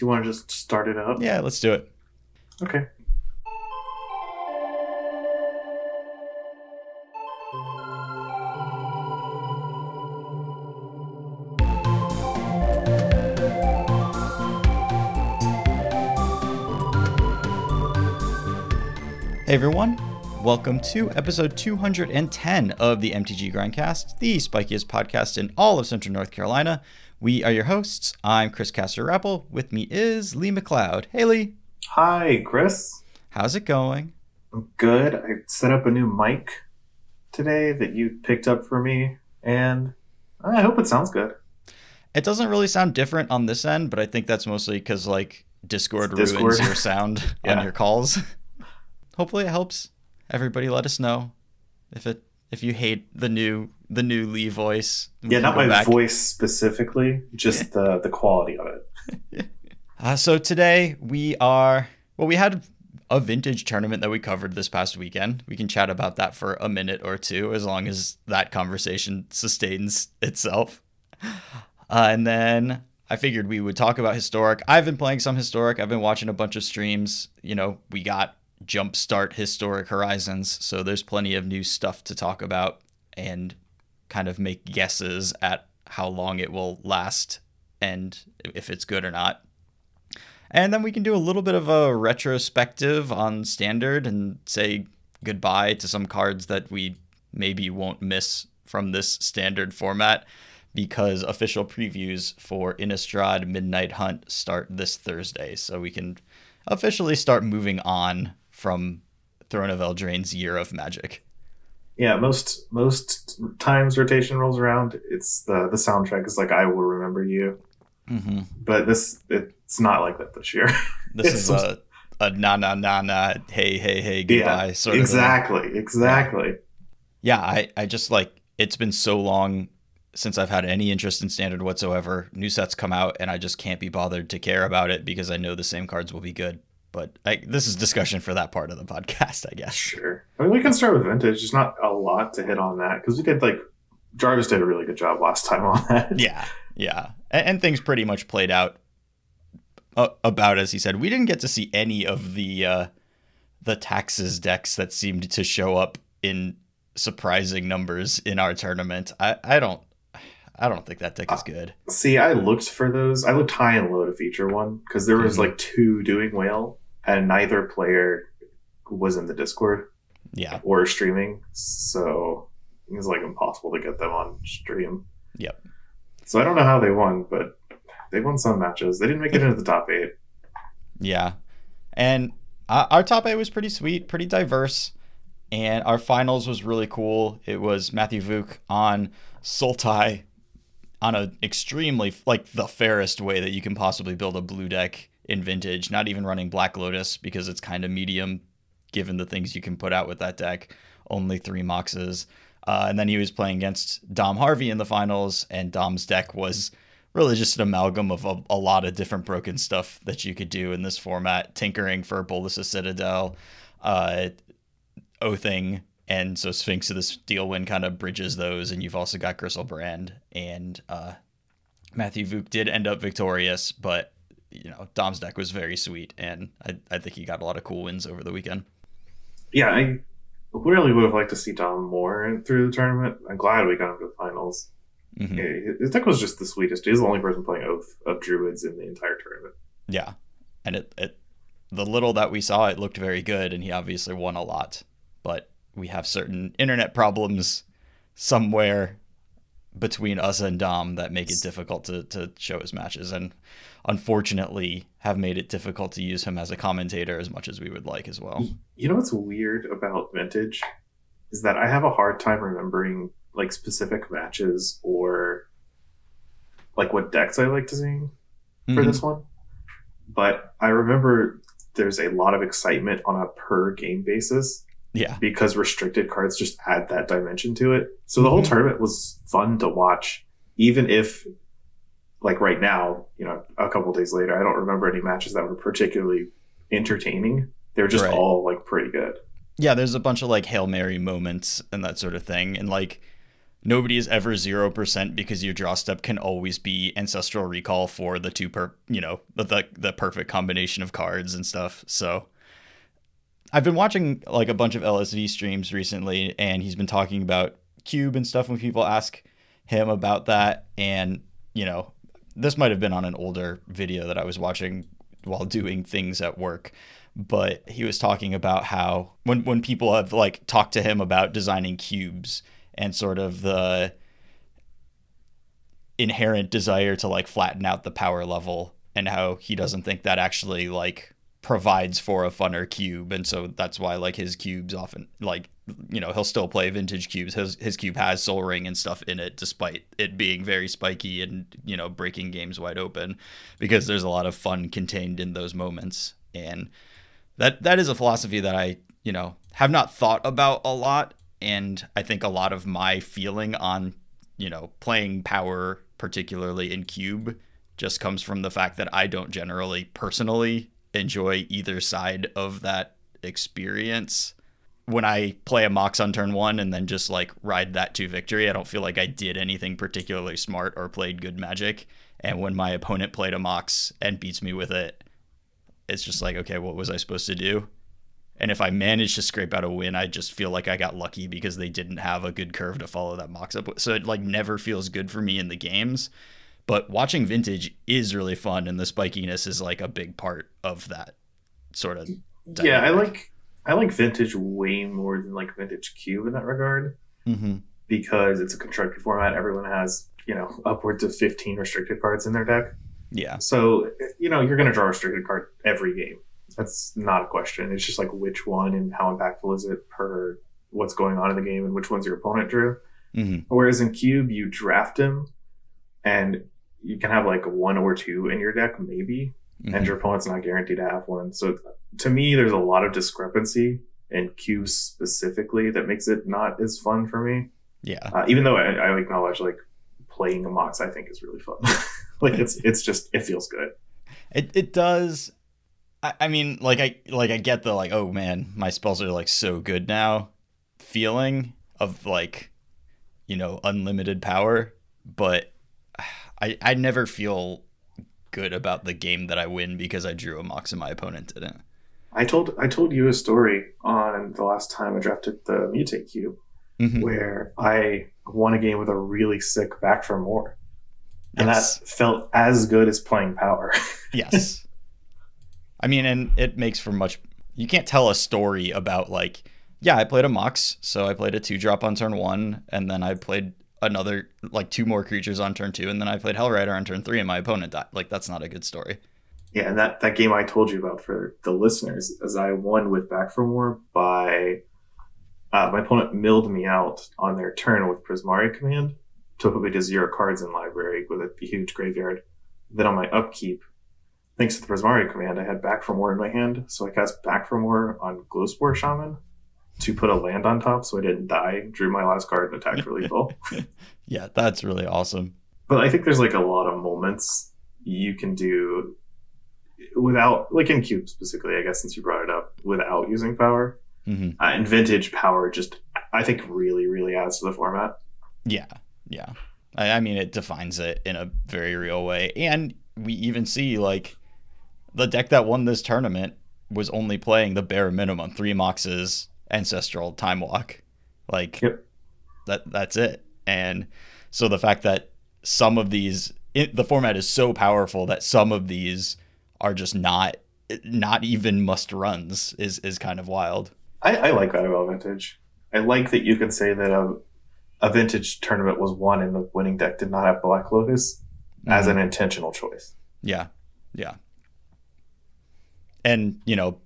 you want to just start it up? Yeah, let's do it. Okay. Hey everyone, welcome to episode 210 of the MTG Grindcast, the spikiest podcast in all of Central North Carolina. We are your hosts. I'm Chris Castor Rappel. With me is Lee McLeod. Hey Lee, Hi, Chris. how's it going? I'm good. I set up a new mic today that you picked up for me, and I hope it sounds good. It doesn't really sound different on this end, but I think that's mostly because like Discord, It's ruins your sound Yeah. on your calls. Hopefully it helps. Everybody let us know if it if you hate the new the new Lee voice. We Yeah, not my back. voice specifically, just the the quality of it. Uh, so today we are well, we had a vintage tournament that we covered this past weekend. We can chat about that for a minute or two, as long as that conversation sustains itself. Uh, and then I figured we would talk about historic. I've been playing some historic. I've been watching a bunch of streams. You know, we got jumpstart historic horizons, so there's plenty of new stuff to talk about and kind of make guesses at how long it will last and if it's good or not. And then we can do a little bit of a retrospective on standard and say goodbye to some cards that we maybe won't miss from this standard format because official previews for Innistrad Midnight Hunt start this Thursday. So we can officially start moving on from Throne of Eldraine's Year of Magic. Yeah, most most times rotation rolls around, it's the the soundtrack is like "I will remember you," Mm-hmm. but this it's not like that this year. This is a, a na na na na, hey, hey, hey, goodbye yeah, sort of. exactly, exactly. yeah, I, I just like it's been so long since I've had any interest in standard whatsoever. New sets come out and I just can't be bothered to care about it because I know the same cards will be good. But I, this is discussion for that part of the podcast, I guess. Sure. I mean, we can start with vintage. There's not a lot to hit on that because we did like Jarvis did a really good job last time on that. Yeah, yeah, and, and things pretty much played out uh, about as he said. We didn't get to see any of the uh, the taxes decks that seemed to show up in surprising numbers in our tournament. I, I don't. I don't think that deck is good. See, I looked for those. I looked high and low to feature one because there was Mhm. like two doing well, and neither player was in the Discord Yeah, or streaming, so it was like impossible to get them on stream. Yep. So I don't know how they won, but they won some matches. They didn't make it into the top eight. Yeah, and uh, our top eight was pretty sweet, pretty diverse, and our finals was really cool. It was Matthew Vuk on Sultai on a extremely like the fairest way that you can possibly build a blue deck in Vintage. Not even running Black Lotus because it's kind of medium, given the things you can put out with that deck. Only three moxes. Uh, and then he was playing against Dom Harvey in the finals, and Dom's deck was really just an amalgam of a, a lot of different broken stuff that you could do in this format. Tinkering for Bolas's Citadel, uh, Oathing, and so Sphinx of the Steel Wind kind of bridges those. And you've also got Griselbrand and uh, Matthew Vuk did end up victorious, but you know Dom's deck was very sweet, and I, I think he got a lot of cool wins over the weekend. Yeah, I really would have liked to see Dom more through the tournament. I'm glad we got him to the finals. Mhm. Yeah, his deck was just the sweetest. He's the only person playing Oath of Druids in the entire tournament. Yeah, and it, it the little that we saw, it looked very good, and he obviously won a lot. But we have certain internet problems somewhere between us and Dom that make it difficult to to show his matches, and unfortunately have made it difficult to use him as a commentator as much as we would like as well. You know what's weird about Vintage is that I have a hard time remembering like specific matches or like what decks I like to see for Mhm. this one. But I remember there's a lot of excitement on a per game basis Yeah, because restricted cards just add that dimension to it. So the whole Mhm. tournament was fun to watch, even if, like right now, you know, a couple days later, I don't remember any matches that were particularly entertaining. They were just Right. all like pretty good. yeah. There's a bunch of like hail mary moments and that sort of thing, and like nobody is ever 0% because your draw step can always be ancestral recall for the two per you know the the perfect combination of cards and stuff so i've been watching like a bunch of lsv streams recently and he's been talking about cube and stuff when people ask him about that. And you know this might have been on an older video that i was watching while doing things at work but he was talking about how when when people have like talked to him about designing cubes and sort of the inherent desire to like flatten out the power level and how he doesn't think that actually like provides for a funner cube and so that's why like his cubes often like you know he'll still play vintage cubes. His his cube has Sol Ring and stuff in it despite it being very spiky and you know breaking games wide open because there's a lot of fun contained in those moments. And that that is a philosophy that I you know have not thought about a lot. And I think a lot of my feeling on you know playing power particularly in cube just comes from the fact that I don't generally personally enjoy either side of that experience. When I play a Mox on turn one and then just like ride that to victory, I don't feel like I did anything particularly smart or played good magic. And when my opponent played a Mox and beats me with it, it's just like, okay, what was I supposed to do? And if I manage to scrape out a win, I just feel like I got lucky because they didn't have a good curve to follow that Mox up with. So it like never feels good for me in the games. But watching vintage is really fun, and the spikiness is like a big part of that sort of. Dynamic. Yeah, I like I like vintage way more than like vintage cube in that regard, mm-hmm. because it's a constructed format. Everyone has you know upwards of fifteen restricted cards in their deck. Yeah. So you know you're going to draw a restricted card every game. That's not a question. It's just like which one and how impactful is it per what's going on in the game and which ones your opponent drew. Mm-hmm. Whereas in cube, you draft him, and you can have like one or two in your deck, maybe, mm-hmm. and your opponent's not guaranteed to have one. So to me, there's a lot of discrepancy in cubes specifically that makes it not as fun for me. Yeah. Uh, even though I, I, acknowledge like playing a Mox, I think is really fun. like it's it's just it feels good. It it does. I, I mean, like I like I get the like oh man, my spells are like so good now, feeling of like, you know, unlimited power, but I, I never feel good about the game that I win because I drew a mox and my opponent didn't. I told I told you a story on the last time I drafted the mutate cube, mm-hmm. where I won a game with a really sick back for more, and yes. that felt as good as playing power. yes, I mean, and it makes for much. You can't tell a story about like, yeah, I played a mox, so I played a two drop on turn one, and then I played another like two more creatures on turn two, and then I played Hellrider on turn three, and my opponent died. Like that's not a good story. Yeah, and that that game I told you about for the listeners, as I won with Back for More by uh, my opponent milled me out on their turn with Prismari command to put me to zero cards in library with a huge graveyard. Then on my upkeep, thanks to the Prismari command, I had Back for More in my hand, so I cast Back for More on Glowspore Shaman to put a land on top so I didn't die. Drew my last card and attacked for lethal. yeah, that's really awesome. But I think there's like a lot of moments you can do without, like in Cube specifically, I guess, since you brought it up, without using power. Mm-hmm. Uh, and vintage power just, I think, really, really adds to the format. Yeah, yeah. I, I mean, it defines it in a very real way. And we even see, like, the deck that won this tournament was only playing the bare minimum three moxes ancestral time walk. Like yep. that that's it. And so the fact that some of these it, the format is so powerful that some of these are just not not even must runs is is kind of wild. I, I like that about vintage. I like that you can say that a, a vintage tournament was won and the winning deck did not have Black Lotus mm-hmm. as an intentional choice. Yeah, yeah. And you know,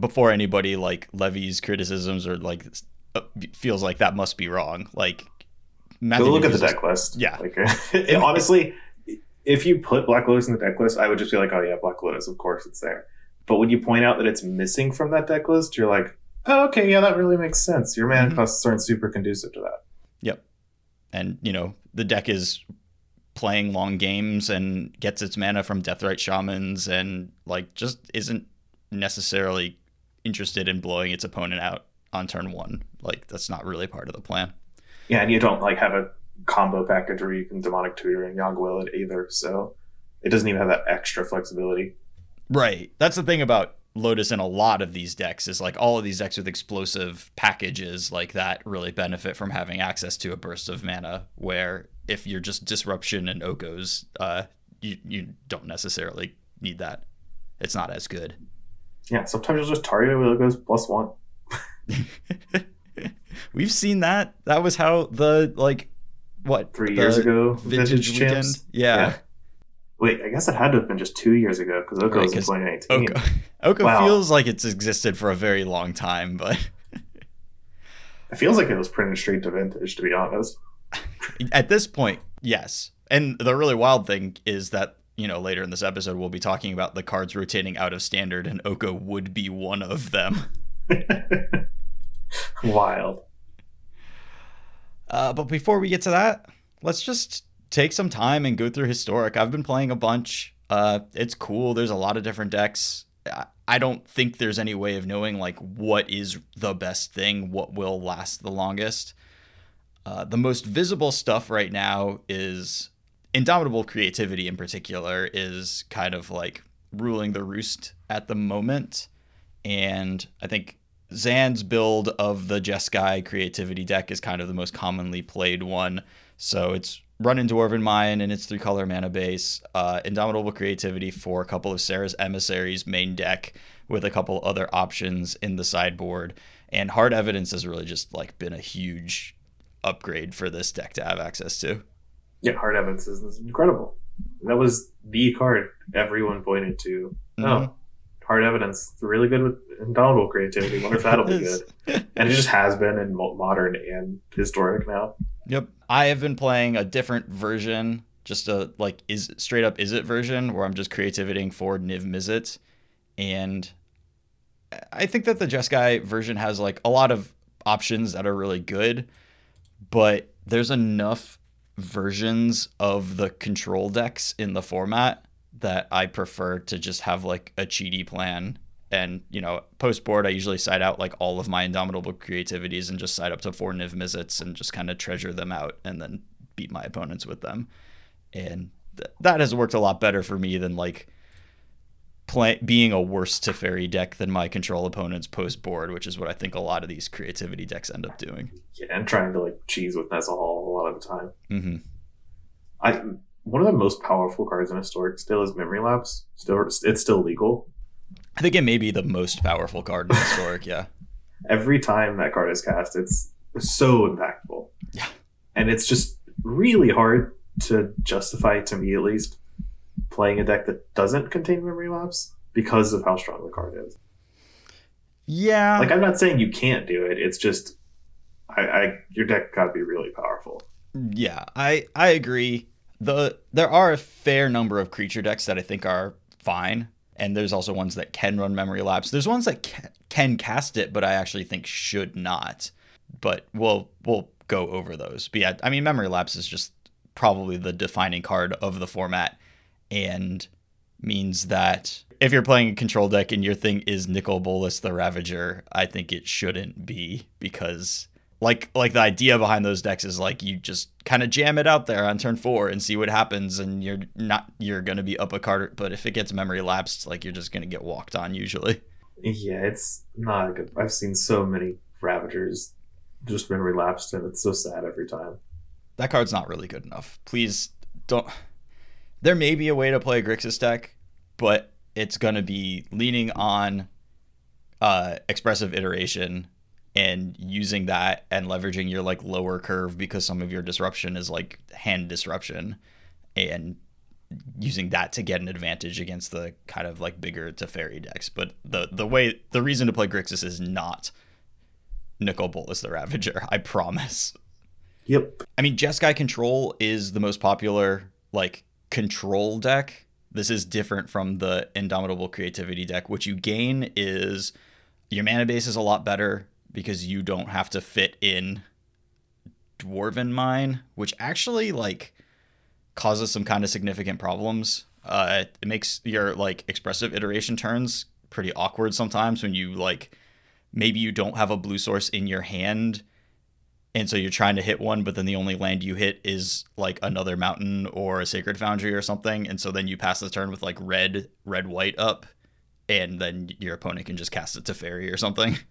before anybody like levies criticisms or like uh, feels like that must be wrong. Like, Matthew Go look at the deck list. Yeah, like honestly, if you put Black Lotus in the deck list, I would just be like, oh yeah, Black Lotus, of course it's there. But when you point out that it's missing from that deck list, you're like, oh, okay, yeah, that really makes sense. Your mana mm-hmm. costs aren't super conducive to that. Yep, and you know the deck is playing long games and gets its mana from Deathrite Shamans and like just isn't necessarily interested in blowing its opponent out on turn one. Like that's not really part of the plan. Yeah, and you don't like have a combo package where you can demonic tutor and Yawg Will it either, so it doesn't even have that extra flexibility. Right. That's the thing about Lotus in a lot of these decks is like all of these decks with explosive packages like that really benefit from having access to a burst of mana where if you're just disruption and Okos, uh, you you don't necessarily need that. It's not as good. Yeah, sometimes you'll just target it with Okos plus one. We've seen that. That was how the like what Three years ago, vintage, vintage weekend. Yeah. Yeah. Wait, I guess it had to have been just two years ago because Oko Right, was in 'cause 2019. Oko, Oko Wow. feels like it's existed for a very long time, but It feels like it was printed straight to vintage, to be honest. at this point, yes. And the really wild thing is that, you know, later in this episode, we'll be talking about the cards rotating out of standard, and Oko would be one of them. Wild. Uh, but before we get to that, let's just take some time and go through historic. I've been playing a bunch. Uh, it's cool. There's a lot of different decks. I- I don't think there's any way of knowing like what is the best thing, what will last the longest. Uh, the most visible stuff right now is indomitable creativity in particular is kind of like ruling the roost at the moment. And i think zan's build of the jeskai creativity deck is kind of the most commonly played one. So it's run in dwarven mine and it's three color mana base uh, indomitable creativity for a couple of Serra's Emissaries main deck with a couple other options in the sideboard. And hard evidence has really just like been a huge upgrade for this deck to have access to Yeah, hard evidence is, incredible. That was the card everyone pointed to. Mhm. Oh, hard evidence. Really good with indomitable creativity. Wonder if that'll be good. And it just has been in modern and historic now. Yep. I have been playing a different version, just a like is straight up Izzet version where I'm just creativitying for Niv Mizzet. And I think that the Jeskai version has like a lot of options that are really good, but there's enough versions of the control decks in the format that I prefer to just have like a cheaty plan. And, you know, post board, I usually side out like all of my indomitable creativities and just side up to four Niv Mizzets and just kind of treasure them out and then beat my opponents with them. And th- that has worked a lot better for me than like play- being a worse Teferi deck than my control opponents post board, which is what I think a lot of these creativity decks end up doing. Yeah, and trying to like cheese with Nessa Hall a lot of the time. hmm I one of the most powerful cards in historic still is Memory Lapse. Still, it's still legal. I think it may be the most powerful card in historic. Yeah. Every time that card is cast, it's so impactful. Yeah. and it's just really hard to justify to me at least playing a deck that doesn't contain Memory Lapse because of how strong the card is. Yeah. Like I'm not saying you can't do it. It's just I, I your deck got to be really powerful. Yeah, I I agree. The there are a fair number of creature decks that I think are fine, and there's also ones that can run memory lapse. There's ones that ca- can cast it, but I actually think should not. But we'll we'll go over those. But yeah, I mean, memory lapse is just probably the defining card of the format, and means that if you're playing a control deck and your thing is Nicol Bolas the Ravager, I think it shouldn't be because like like the idea behind those decks is like you just kind of jam it out there on turn four and see what happens and you're not you're gonna be up a card but if it gets memory lapsed like you're just gonna get walked on usually Yeah, it's not a good. I've seen so many Ravagers just memory lapsed, and it's so sad every time. that card's not really good enough please don't there may be a way to play a grixis deck but it's gonna be leaning on uh expressive iteration and using that and leveraging your like lower curve because some of your disruption is like hand disruption and using that to get an advantage against the kind of like bigger Teferi decks. But the the way the reason to play Grixis is not Nicol Bolas the Ravager, I promise. Yep. I mean, Jeskai Control is the most popular like control deck. This is different from the Indomitable Creativity deck. What you gain is your mana base is a lot better because you don't have to fit in Dwarven Mine, which actually like causes some kind of significant problems. Uh, it makes your like expressive iteration turns pretty awkward sometimes when you like maybe you don't have a blue source in your hand and so you're trying to hit one, but then the only land you hit is like another mountain or a sacred foundry or something, and so then you pass the turn with like red, red, white up, and then your opponent can just cast it Teferi or something.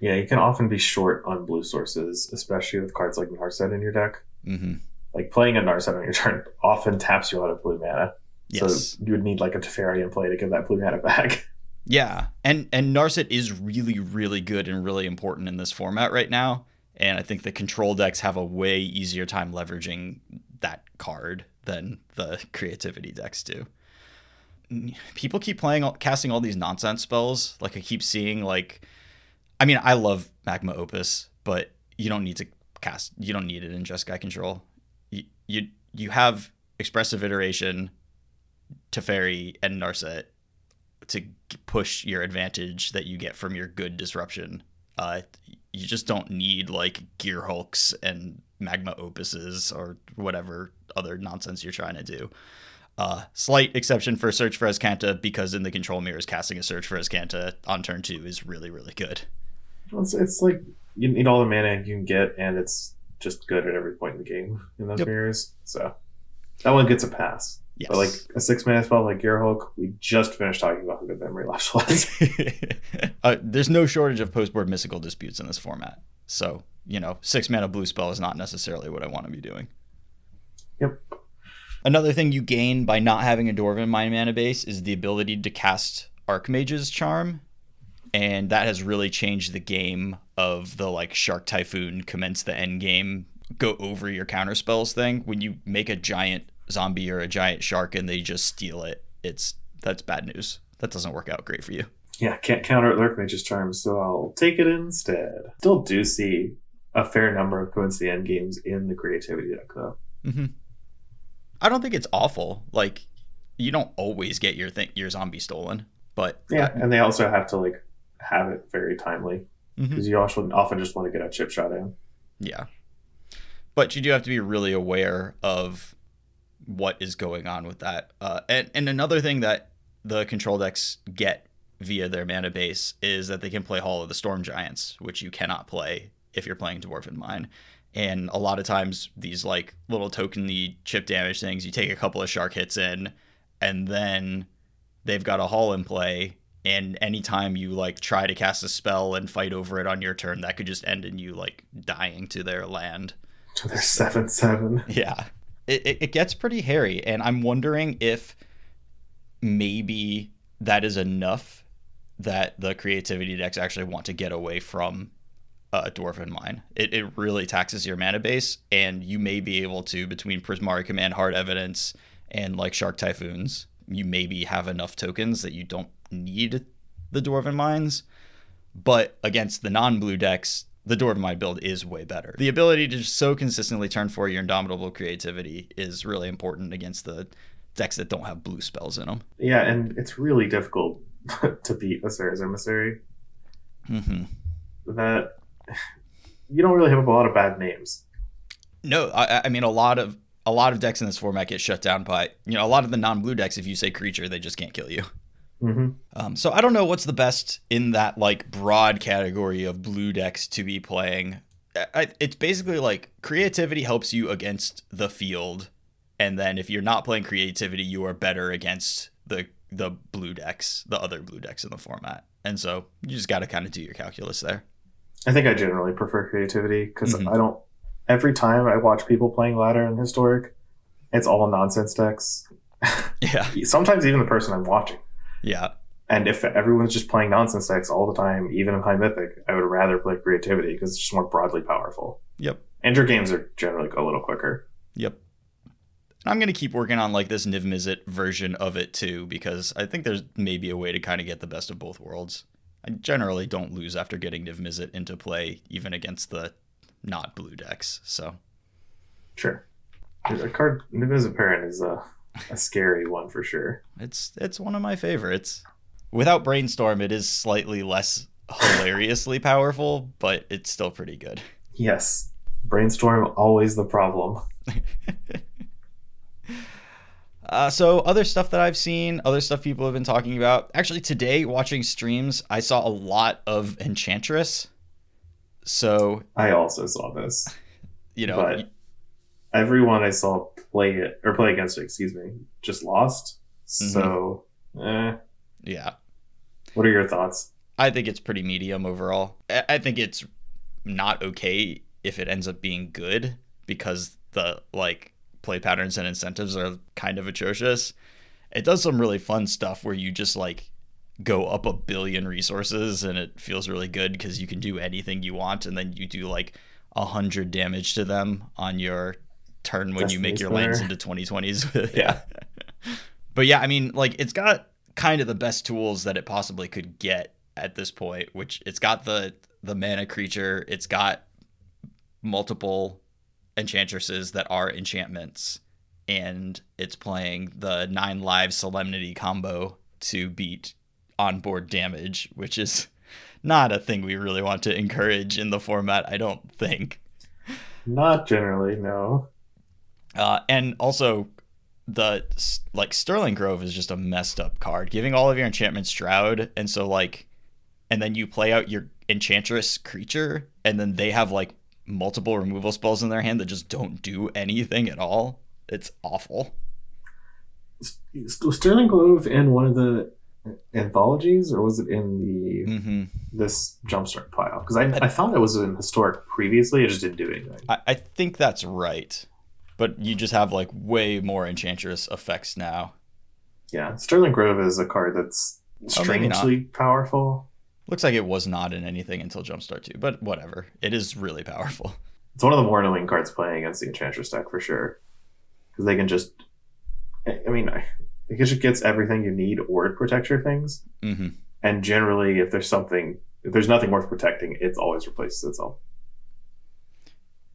Yeah, you can often be short on blue sources, especially with cards like Narset in your deck. Mm-hmm. Like playing a Narset on your turn often taps you out of blue mana. Yes. So you would need like a Teferi in play to give that blue mana back. Yeah, and and Narset is really really good and really important in this format right now, and I think the control decks have a way easier time leveraging that card than the creativity decks do. People keep playing casting all these nonsense spells. Like I keep seeing like I mean, I love Magma Opus, but you don't need to cast you don't need it in Jeskai control. You you you have expressive iteration, Teferi, and Narset to push your advantage that you get from your good disruption. Uh, you just don't need like gear hulks and magma opuses or whatever other nonsense you're trying to do. Uh, slight exception for search for Azcanta because in the control mirrors, casting a search for Azcanta on turn two is really really good. It's, it's like you need all the mana you can get, and it's just good at every point in the game in those yep. mirrors. So that one gets a pass. Yes. But like a six mana spell like Gear Hulk, we just finished talking about how good Memory Lapse was. uh, there's no shortage of post board mystical disputes in this format. So, you know, six mana blue spell is not necessarily what I want to be doing. Yep. Another thing you gain by not having a Dwarven Mine mana base is the ability to cast Archmage's Charm. And that has really changed the game of the like Shark Typhoon commence the end game, go over your counter spells thing. When you make a giant zombie or a giant shark and they just steal it, it's that's bad news. That doesn't work out great for you. Yeah, can't counter it Archmage's charm, so I'll take it instead. Still do see a fair number of Commence the End games in the creativity deck though. Mm-hmm. I don't think it's awful. Like you don't always get your thing your zombie stolen, but yeah, and they also have to like have it very timely because mm-hmm. you also often just want to get a chip shot in. Yeah, but you do have to be really aware of what is going on with that. Uh, and and another thing that the control decks get via their mana base is that they can play Hall of the Storm Giants, which you cannot play if you're playing Dwarven Mine. And a lot of times, these like little tokeny chip damage things, you take a couple of shark hits in, and then they've got a Hall in play. And anytime you like try to cast a spell and fight over it on your turn, that could just end in you like dying to their land. To their seven seven. Yeah it, it gets pretty hairy, and I'm wondering if maybe that is enough that the creativity decks actually want to get away from uh, Dwarven Mine. It, it really taxes your mana base, and you may be able to, between Prismari Command, Hard Evidence, and like Shark Typhoons, you maybe have enough tokens that you don't need the Dwarven Mines. But against the non blue decks, the Dwarven Mine build is way better. The ability to just so consistently turn for your indomitable creativity is really important against the decks that don't have blue spells in them. Yeah, and it's really difficult to beat a Serra's Emissary. Mm-hmm. That you don't really have a lot of bad names. No, I, I mean a lot of a lot of decks in this format get shut down by you know a lot of the non-blue decks. If you say creature, they just can't kill you. Mm-hmm. Um, so I don't know what's the best in that like broad category of blue decks to be playing. I, it's basically like creativity helps you against the field, and then if you're not playing creativity, you are better against the the blue decks, the other blue decks in the format. And so you just got to kind of do your calculus there. I think I generally prefer creativity because mm-hmm. I don't. Every time I watch people playing ladder and historic, it's all nonsense decks. Yeah. Sometimes even the person I'm watching. Yeah. And if everyone's just playing nonsense decks all the time, even in high mythic, I would rather play creativity because it's just more broadly powerful. Yep. And your games are generally a little quicker. Yep. And I'm gonna keep working on like this Niv Mizzet version of it too, because I think there's maybe a way to kind of get the best of both worlds. I generally don't lose after getting Niv Mizzet into play, even against the not blue decks. So sure, a card Niv Mizzet Parun is a a scary one for sure. It's it's one of my favorites. Without brainstorm, it is slightly less hilariously powerful, but it's still pretty good. Yes, brainstorm always the problem. Uh, so other stuff that I've seen, other stuff people have been talking about. Actually, today watching streams, I saw a lot of Enchantress. So I also saw this. you know, but everyone I saw play it or play against it, excuse me, just lost. So, eh. yeah. What are your thoughts? I think it's pretty medium overall. I I think it's not okay if it ends up being good because the like play patterns and incentives are kind of atrocious. It does some really fun stuff where you just like go up a billion resources and it feels really good because you can do anything you want and then you do like a hundred damage to them on your turn when you make your lands into 2020s. Yeah. but yeah, I mean, like it's got kind of the best tools that it possibly could get at this point, which it's got the the mana creature, it's got multiple enchantresses that are enchantments, and it's playing the nine live solemnity combo to beat onboard damage, which is not a thing we really want to encourage in the format, I don't think. Not generally, no. Uh, and also, the like Sterling Grove is just a messed up card, giving all of your enchantments Shroud, and so like, and then you play out your Enchantress creature, and then they have like multiple removal spells in their hand that just don't do anything at all. It's awful. Sterling Grove in one of the anthologies, or was it in the mm-hmm. this jumpstart pile? Because I, I thought it was in historic previously. It just didn't do anything. I, I think that's right, but you just have like way more enchantress effects now. Yeah, Sterling Grove is a card that's strangely oh, powerful. Looks like it was not in anything until Jumpstart 2, but whatever. It is really powerful. It's one of the more annoying cards playing against the Enchantress deck for sure. Because they can just. I mean, it just gets everything you need or it protects your things. Mm-hmm. And generally, if there's something, if there's nothing worth protecting, it always replaces itself.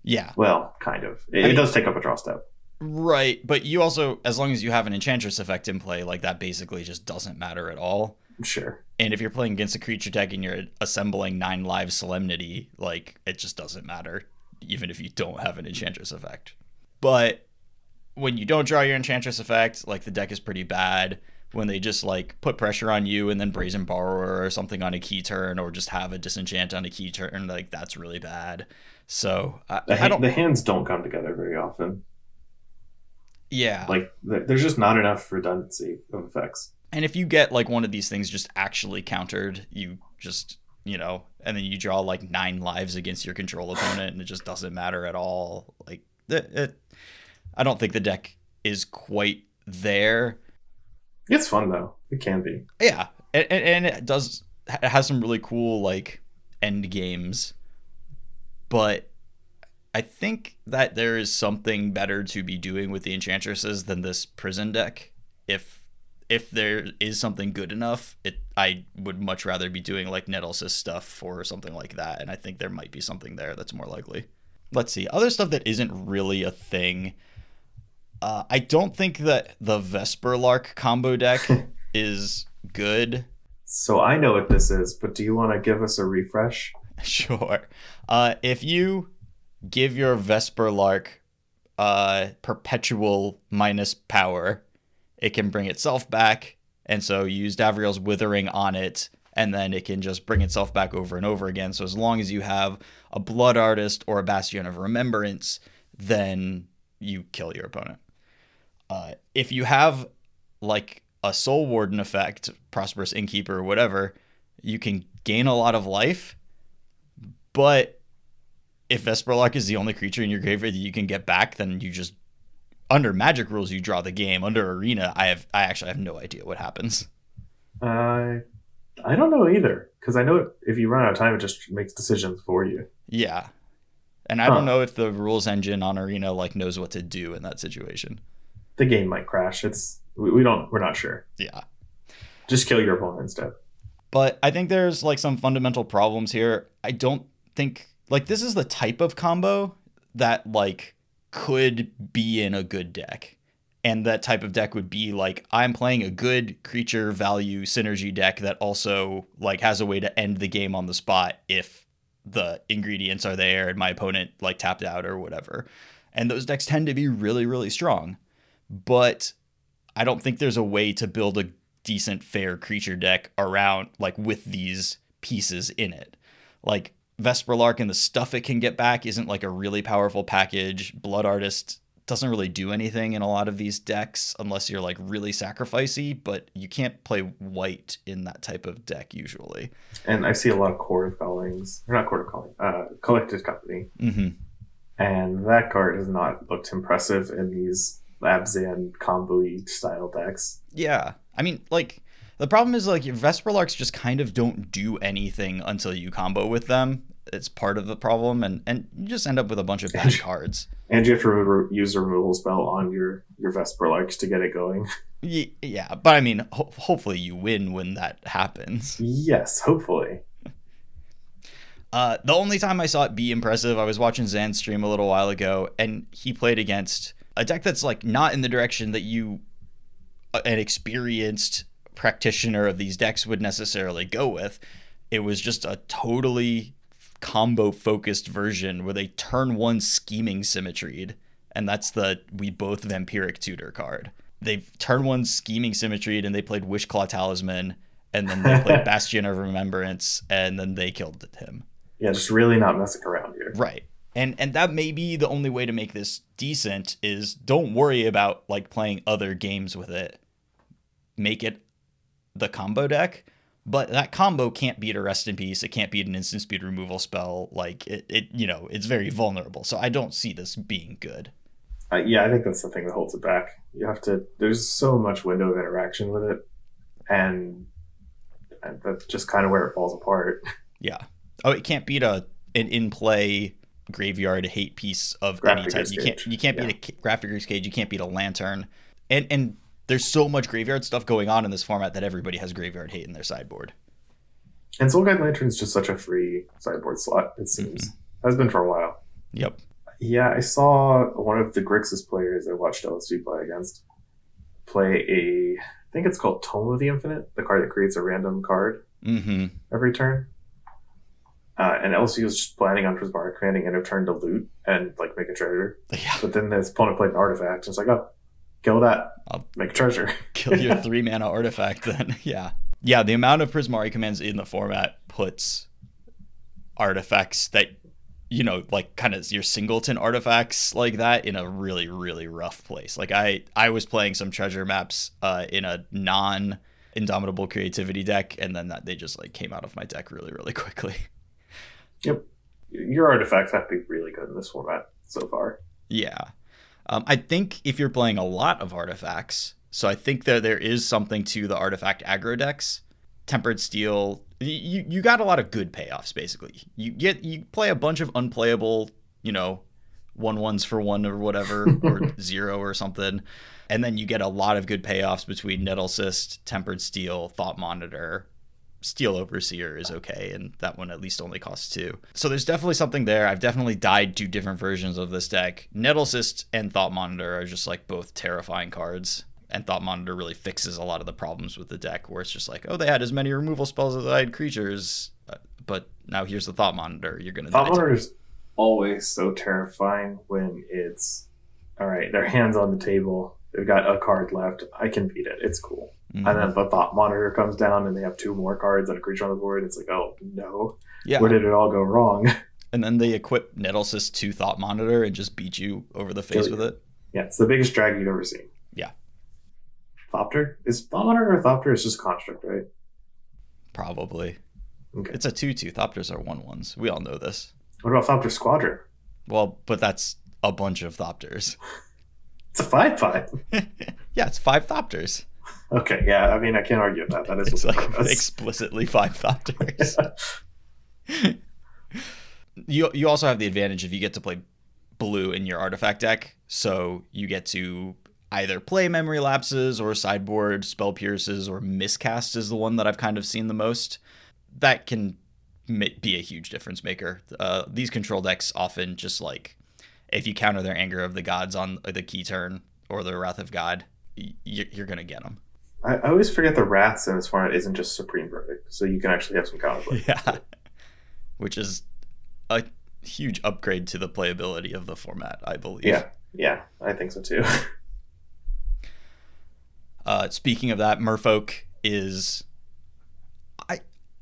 Yeah. Well, kind of. It, mean, does take up a draw step. Right, but you also, as long as you have an Enchantress effect in play, like that basically just doesn't matter at all. Sure. And if you're playing against a creature deck and you're assembling nine live solemnity, like it just doesn't matter, even if you don't have an enchantress effect. But when you don't draw your enchantress effect, like the deck is pretty bad. When they just like put pressure on you and then brazen borrower or something on a key turn, or just have a disenchant on a key turn, like that's really bad. So I, the, I don't. The hands don't come together very often. Yeah. Like there's just not enough redundancy of effects. And if you get like one of these things just actually countered, you just, you know, and then you draw like nine lives against your control opponent and it just doesn't matter at all. Like, it, it I don't think the deck is quite there. It's fun though. It can be. Yeah. And, and it does, it has some really cool like end games. But I think that there is something better to be doing with the enchantresses than this prison deck. If if there is something good enough, it I would much rather be doing like Nettlecyst stuff or something like that. And I think there might be something there that's more likely. Let's see. Other stuff that isn't really a thing. Uh, I don't think that the Vesperlark combo deck is good. So I know what this is, but do you want to give us a refresh? Sure. Uh, if you give your Vesperlark uh, perpetual minus power, it can bring itself back. And so you use Davriel's Withering on it, and then it can just bring itself back over and over again. So as long as you have a Blood Artist or a Bastion of Remembrance, then you kill your opponent. Uh, if you have like a Soul Warden effect, Prosperous Innkeeper, or whatever, you can gain a lot of life. But if Vesperlark is the only creature in your graveyard that you can get back, then you just under magic rules you draw the game. Under arena i have i actually have no idea what happens. Uh, i don't know either because i know if you run out of time it just makes decisions for you. Yeah. And i huh. don't know if the rules engine on arena like knows what to do in that situation the game might crash it's we, we don't we're not sure yeah just kill your opponent instead but i think there's like some fundamental problems here i don't think like this is the type of combo that like could be in a good deck. And that type of deck would be like I'm playing a good creature value synergy deck that also like has a way to end the game on the spot if the ingredients are there and my opponent like tapped out or whatever. And those decks tend to be really really strong. But I don't think there's a way to build a decent fair creature deck around like with these pieces in it. Like Vesper Lark and the stuff it can get back isn't like a really powerful package. Blood Artist doesn't really do anything in a lot of these decks unless you're like really sacrificey, but you can't play white in that type of deck usually. And I see a lot of of Callings, or not of Calling, uh, Collected Company. Mm-hmm. And that card has not looked impressive in these Abzan combo style decks. Yeah. I mean, like, the problem is, like, your Vesperlarks just kind of don't do anything until you combo with them. It's part of the problem, and, and you just end up with a bunch of bad cards. And you have to re- use a removal spell on your, your Vesper Vesperlarks to get it going. Yeah, but I mean, ho- hopefully you win when that happens. Yes, hopefully. Uh, the only time I saw it be impressive, I was watching Zan stream a little while ago, and he played against a deck that's like not in the direction that you, uh, an experienced practitioner of these decks, would necessarily go with. It was just a totally combo focused version where they turn one scheming symmetried, and that's the we both vampiric tutor card. They turn one scheming symmetried, and they played Wishclaw Talisman, and then they played Bastion of Remembrance, and then they killed him. Yeah, just really not messing around here. Right. And and that may be the only way to make this decent is don't worry about like playing other games with it. Make it the combo deck, but that combo can't beat a rest in peace. It can't beat an instant speed removal spell. Like it, it you know, it's very vulnerable. So I don't see this being good. Uh, yeah, I think that's the thing that holds it back. You have to. There's so much window of interaction with it, and, and that's just kind of where it falls apart. Yeah. Oh, it can't beat a an in play graveyard hate piece of any type. You can't you can't beat yeah. a Grafdigger's Cage. You can't beat a lantern. And and there's so much graveyard stuff going on in this format that everybody has graveyard hate in their sideboard. And Soul Guide Lantern is just such a free sideboard slot. It seems mm-hmm. has been for a while. Yep. Yeah, I saw one of the Grixis players I watched LSV play against play a I think it's called Tome of the Infinite, the card that creates a random card mm-hmm. every turn. Uh, and LSV was just planning on Prismari commanding end of turn to loot and like make a treasure. Yeah. But then his opponent played an artifact. And it's like, oh, kill that. I'll make a treasure. kill your three mana artifact then. Yeah. Yeah, the amount of Prismari commands in the format puts artifacts that you know, like kind of your singleton artifacts like that in a really, really rough place. Like I I was playing some treasure maps uh, in a non indomitable creativity deck and then that they just like came out of my deck really, really quickly. Yep. Your artifacts have to be really good in this format so far. Yeah. Um, I think if you're playing a lot of artifacts, so I think that there is something to the artifact aggro decks. Tempered Steel, you you got a lot of good payoffs basically. You get you play a bunch of unplayable, you know, one ones for one or whatever, or zero or something, and then you get a lot of good payoffs between Nettlecyst, Tempered Steel, Thought Monitor, Steel Overseer is okay, and that one at least only costs two. So there's definitely something there. I've definitely died to different versions of this deck. Nettlecyst and Thought Monitor are just like both terrifying cards. And Thought Monitor really fixes a lot of the problems with the deck, where it's just like, oh, they had as many removal spells as I had creatures, uh, but now here's the Thought Monitor. You're gonna Thought Monitor is always so terrifying when it's all right. Their hands on the table. They've got a card left. I can beat it. It's cool. Mm-hmm. And then the thought monitor comes down and they have two more cards and a creature on the board. It's like, oh no. Yeah. Where did it all go wrong? And then they equip Nettlecyst to Thought Monitor and just beat you over the face with it. Yeah, it's the biggest drag you've ever seen. Yeah. Thopter? Is Thought Monitor or Thopter is just construct, right? Probably. Okay. It's a 2 2. Thopters are 1 1s. We all know this. What about Thopter Squadron? Well, but that's a bunch of Thopters. It's a 5 5. yeah, it's five Thopters. Okay, yeah, I mean, I can't argue with that. That is it's like explicitly five thopters. you you also have the advantage if you get to play blue in your artifact deck, so you get to either play memory lapses or sideboard spell pierces or miscast is the one that I've kind of seen the most. That can be a huge difference maker. Uh, these control decks often just like if you counter their anger of the gods on the key turn or the wrath of god, you're gonna get them. I, I always forget the wraths in this format isn't just supreme verdict, so you can actually have some conflict. Yeah, which is a huge upgrade to the playability of the format, I believe. Yeah, yeah, I think so too. uh, speaking of that, Merfolk is, I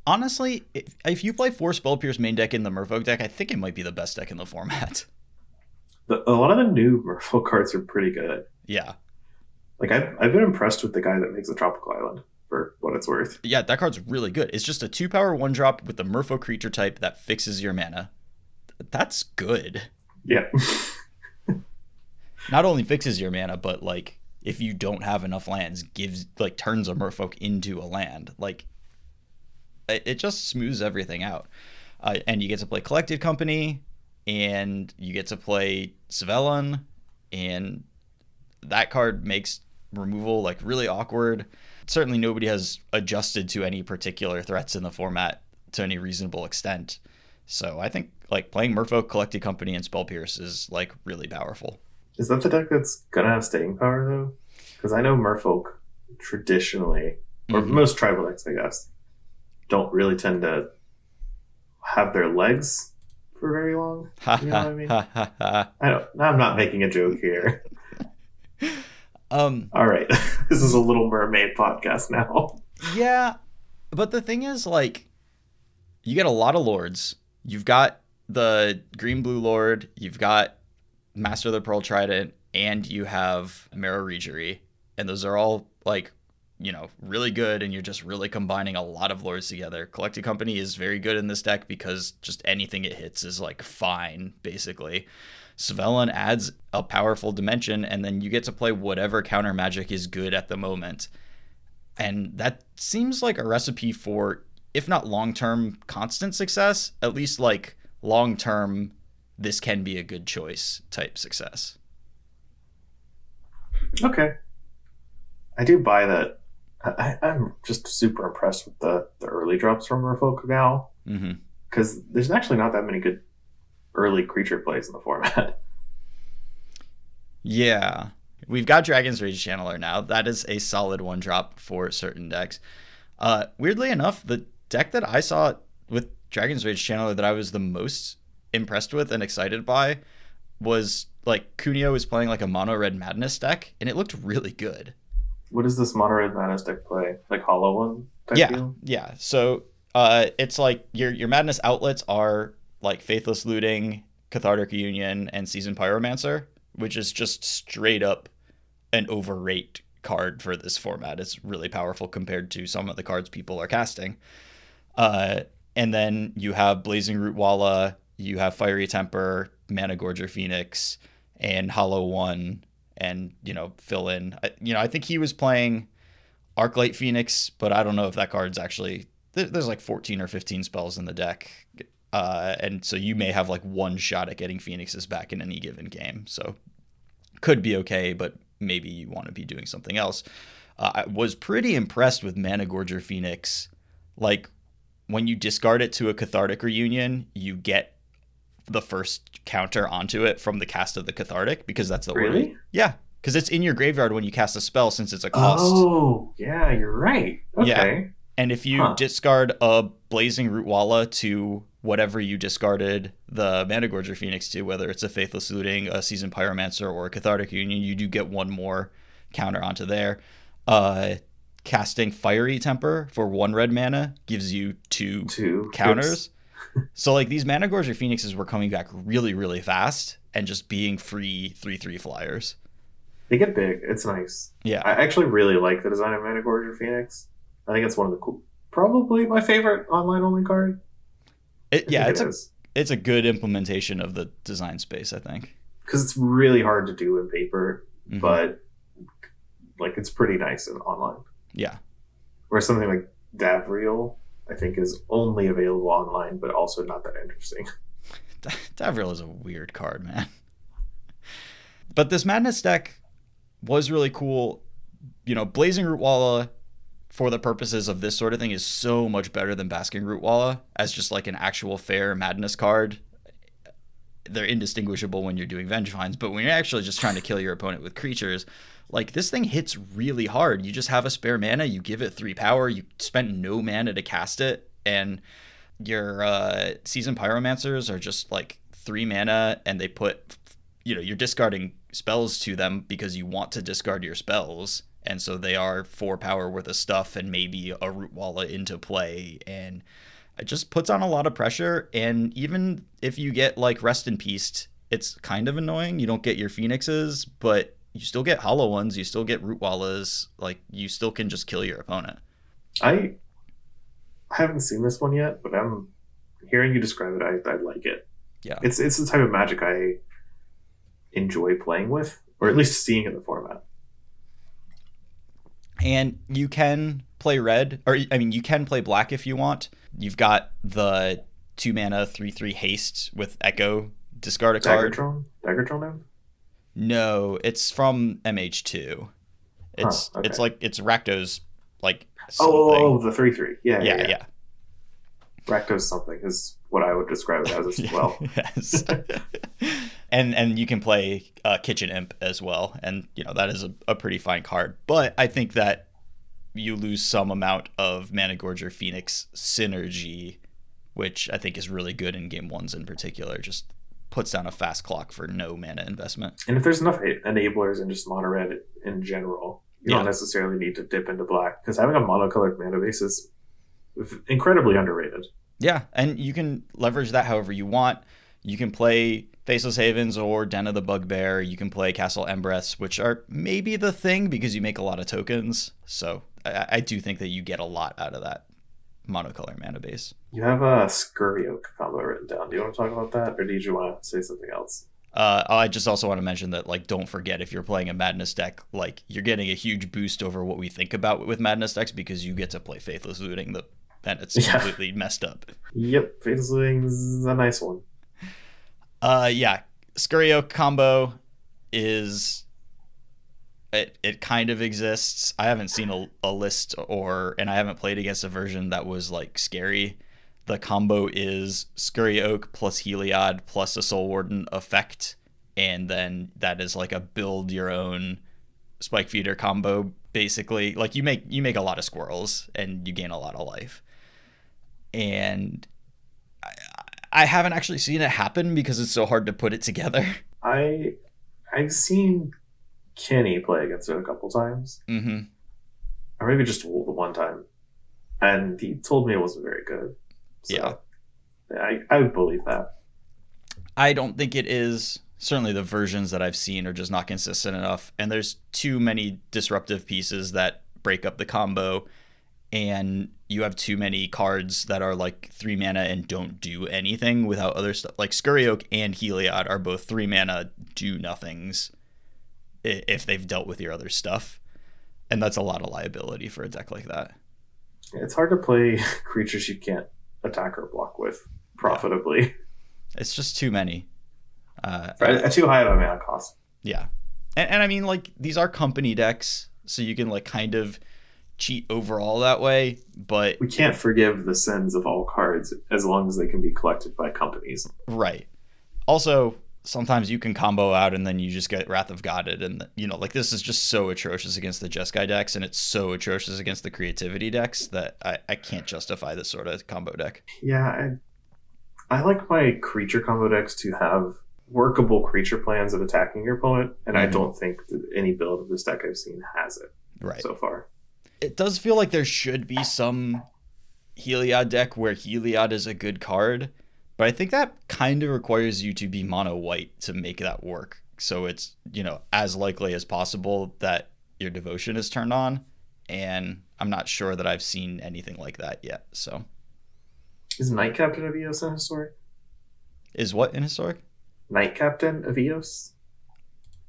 Honestly, if, if you play four Spell Pierce main deck in the Merfolk deck, I think it might be the best deck in the format. The, a lot of the new Merfolk cards are pretty good. Yeah. Like I've I've been impressed with the guy that makes a tropical island for what it's worth. Yeah, that card's really good. It's just a two power one drop with the Merfolk creature type that fixes your mana. That's good. Yeah. Not only fixes your mana, but like if you don't have enough lands, gives like turns a Merfolk into a land. Like it, it just smooths everything out. Uh, and you get to play Collected Company, and you get to play Svyelun, and that card makes removal like really awkward. Certainly, nobody has adjusted to any particular threats in the format to any reasonable extent. So I think like playing Merfolk Collected Company and Spell Pierce is like really powerful. Is that the deck that's gonna have staying power though? Because I know Merfolk traditionally, or Mhm. most tribal decks, I guess, don't really tend to have their legs for very long. You know what I mean? I don't. I'm not making a joke here. Um, All right, this is a Little Mermaid podcast now. Yeah, but the thing is, like, you get a lot of lords. You've got the green blue lord. You've got Master of the Pearl Trident, and you have Merrow Reejerey, and those are all like, you know, really good. And you're just really combining a lot of lords together. Collected Company is very good in this deck because just anything it hits is like fine, basically. Svyelun adds a powerful dimension, and then you get to play whatever counter magic is good at the moment. And that seems like a recipe for, if not long term constant success, at least like long term, this can be a good choice type success. Okay, I do buy that. I, I'm just super impressed with the the early drops from Merfolk now hmm because there's actually not that many good early creature plays in the format. Yeah. We've got Dragon's Rage Channeler now. That is a solid one drop for certain decks. Uh, weirdly enough, the deck that I saw with Dragon's Rage Channeler that I was the most impressed with and excited by was like Cuneo was playing like a mono red madness deck, and it looked really good. What does this mono red madness deck play? Like hollow one type yeah, deal? yeah. So uh, it's like your your madness outlets are like Faithless Looting, Cathartic Reunion, and Season Pyromancer, which is just straight up an overrate card for this format. It's really powerful compared to some of the cards people are casting. Uh, and then you have Blazing Rootwalla, you have Fiery Temper, Managorger Phoenix, and Hollow One, and you know fill in. I- You know, I think he was playing Arclight Phoenix, but I don't know if that card's actually. There's like 14 or 15 spells in the deck, uh, and so you may have like one shot at getting Phoenixes back in any given game. So could be okay, but maybe you want to be doing something else. Uh, I was pretty impressed with Managorger Phoenix. Like when you discard it to a Cathartic Reunion, you get the first counter onto it from the cast of the Cathartic because that's the order. Really? Yeah, because it's in your graveyard when you cast a spell since it's a cost. Oh, yeah, you're right. Yeah. Okay. And if you Huh. discard a Blazing Rootwalla to whatever you discarded the Managorger Phoenix to, whether it's a Faithless Looting, a Seasoned Pyromancer, or a Cathartic Reunion, you do get one more counter onto there. Uh, casting Fiery Temper for one red mana gives you two Two counters. so like these Managorger Phoenixes were coming back really, really fast and just being free three three flyers. They get big. It's nice. Yeah. I actually really like the design of Managorger Phoenix. I think it's one of the cool, probably my favorite online only card. It, yeah, it's a because it's a good implementation of the design space, I think. Because it's really hard to do in paper, Mhm. but like it's pretty nice in online. yeah. Where something like Davriel, I think, is only available online, but also not that interesting. Davriel is a weird card, man. But this Madness deck was really cool. You know, Blazing Rootwalla, for the purposes of this sort of thing, is so much better than Basking Rootwalla as just like an actual fair Madness card. They're indistinguishable when you're doing Vengevines, but when you're actually just trying to kill your opponent with creatures, like this thing hits really hard. You just have a spare mana, you give it three power, you spent no mana to cast it, and your uh, season pyromancers are just like three mana and they put you know you're discarding spells to them because you want to discard your spells And so they are four power worth of stuff and maybe a root walla into play. And it just puts on a lot of pressure. And even if you get like Rest in Peace, it's kind of annoying. You don't get your Phoenixes, but you still get hollow ones. You still get root wallas. Like you still can just kill your opponent. I haven't seen this one yet, but I'm hearing you describe it. I, I like it. Yeah. It's it's the type of magic I enjoy playing with, or at least seeing in the format. And you can play red, or I mean, you can play black if you want. You've got the two mana three three haste with Echo. Discard a card. Daggertron? Daggertron now? No, it's from MH2. It's Huh, okay. it's like it's Rakdos like Oh, oh, oh, the three three. Yeah, yeah, yeah, yeah. yeah. Rakdos something is what I would describe it as as well. yes. and and you can play uh, Kitchen Imp as well, and you know that is a, a pretty fine card. But I think that you lose some amount of Managorger Phoenix synergy, which I think is really good in game ones in particular. Just puts down a fast clock for no mana investment. And if there's enough enablers in just mono red in general, you Yeah. don't necessarily need to dip into black because having a monocolored mana base is incredibly underrated. Yeah, and you can leverage that however you want. You can play Faceless Havens or Den of the Bugbear. You can play Castle Embereth, which are maybe the thing because you make a lot of tokens. So I, I do think that you get a lot out of that monocolor mana base. You have a Scurry Oak combo written down. Do you want to talk about that, or did you want to say something else? Uh, I just also want to mention that, like, don't forget if you're playing a Madness deck, like, you're getting a huge boost over what we think about with Madness decks because you get to play Faithless Looting, the, and it's Yeah. completely messed up. Yep, Faithless Looting is a nice one. Uh, yeah, Scurry Oak combo is it. It kind of exists. I haven't seen a, a list or, and I haven't played against a version that was like scary. The combo is Scurry Oak plus Heliod plus a Soul Warden effect, and then that is like a build your own Spike Feeder combo. Basically, like you make you make a lot of squirrels and you gain a lot of life, and I haven't actually seen it happen because it's so hard to put it together. I I've seen Kenny play against it a couple times, hmm or maybe just the one time, and he told me it wasn't very good. So, Yeah. I I would believe that. I don't think it is. Certainly, the versions that I've seen are just not consistent enough, and there's too many disruptive pieces that break up the combo, and you have too many cards that are like three mana and don't do anything without other stuff. Like Scurry Oak and Heliod are both three mana do nothings if they've dealt with your other stuff, and that's a lot of liability for a deck like that. It's hard to play creatures you can't attack or block with profitably It's just too many. Uh, at too high of a mana cost. Yeah. And, and I mean, like, these are company decks, so you can, like, kind of cheat overall that way, but We can't forgive the sins of all cards as long as they can be collected by companies. right. Also, sometimes you can combo out and then you just get Wrath of Godded, and, you know, like, this is just so atrocious against the Jeskai decks, and it's so atrocious against the creativity decks that I, I can't justify this sort of combo deck. Yeah, I, I like my creature combo decks to have workable creature plans of attacking your opponent, and I Mhm. don't think that any build of this deck I've seen has it Right. so far. It does feel like there should be some Heliod deck where Heliod is a good card, but I think that kind of requires you to be mono white to make that work. So it's, you know, as likely as possible that your devotion is turned on. And I'm not sure that I've seen anything like that yet. So Is Night Captain of Eos in Historic? is what in historic? Night Captain of Eos?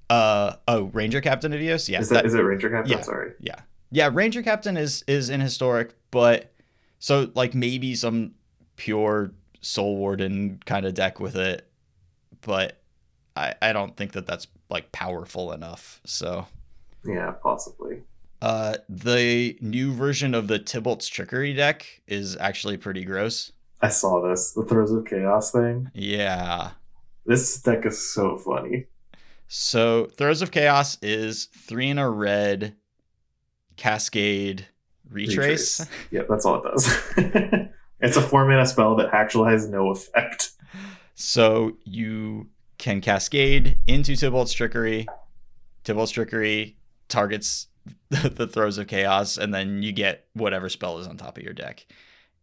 Uh oh, Ranger Captain of Eos? Yeah. is that, is it Ranger Captain? yeah. Sorry. Yeah. Yeah, Ranger Captain is is in historic, but so like maybe some pure Soul Warden kind of deck with it, but I I don't think that that's like powerful enough. So Yeah, possibly. uh the new version of the Tibalt's Trickery deck is actually pretty gross. I saw this, the Throes of Chaos thing. Yeah. This deck is so funny. So Throes of Chaos is three in a red, Cascade, Retrace. Yep, that's all it does. it's a four mana spell that actually has no effect. So you can cascade into Tibalt's Trickery. Tibalt's Trickery targets the throes of chaos, and then you get whatever spell is on top of your deck.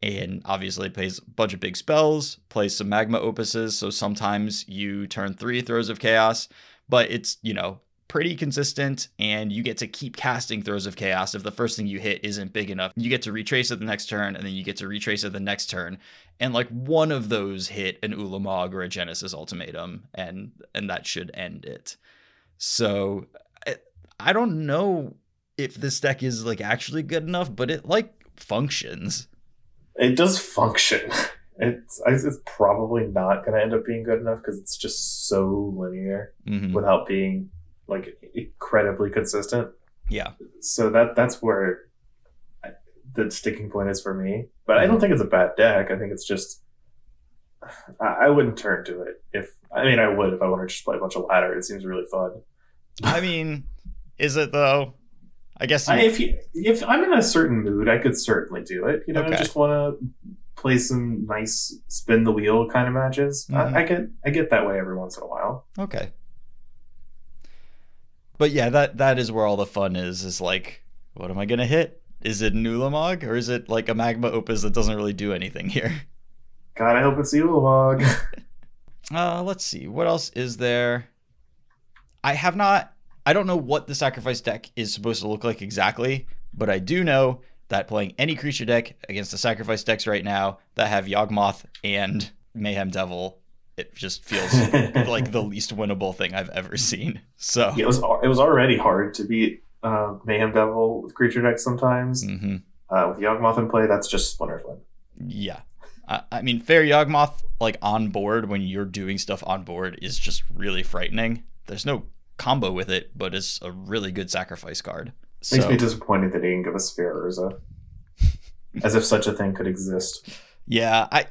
And obviously plays a bunch of big spells, plays some magma opuses. So sometimes you turn three throes of chaos, but it's, you know, pretty consistent and you get to keep casting throes of chaos if the first thing you hit isn't big enough you get to retrace it the next turn and then you get to retrace it the next turn and like one of those hit an ulamog or a genesis ultimatum and and that should end it so I, I don't know if this deck is like actually good enough but it like functions It does function. It's it's probably not going to end up being good enough because it's just so linear Mhm. without being like incredibly consistent. yeah So that that's where I, the sticking point is for me. But I don't think it's a bad deck. I think it's just I, I wouldn't turn to it if I mean I would if I wanted to just play a bunch of ladder. It seems really fun. i mean is it though i guess you, I, if you, if I'm in a certain mood, I could certainly do it. You know, Okay. I just want to play some nice spin the wheel kind of matches. Mhm. I, I get I get that way every once in a while. Okay. But yeah, that that is where all the fun is. Is like, what am I gonna hit? Is it Nulamog or is it like a magma opus that doesn't really do anything here? God, I hope it's Ulamog. Uh, let's see. What else is there? I have not. I don't know what the sacrifice deck is supposed to look like exactly, but I do know that playing any creature deck against the sacrifice decks right now that have Yawgmoth and Mayhem Devil, it just feels like the least winnable thing I've ever seen. So. it was it was already hard to beat uh, Mayhem Devil with creature decks sometimes. hmm Uh, with Yawgmoth in play, that's just Splinter Twin. Yeah. I, I mean, Fair Yawgmoth, like on board when you're doing stuff on board, is just really frightening. There's no combo with it, but it's a really good sacrifice card. Makes So, me disappointed that he didn't give us Fair Urza. As if such a thing could exist. yeah, I,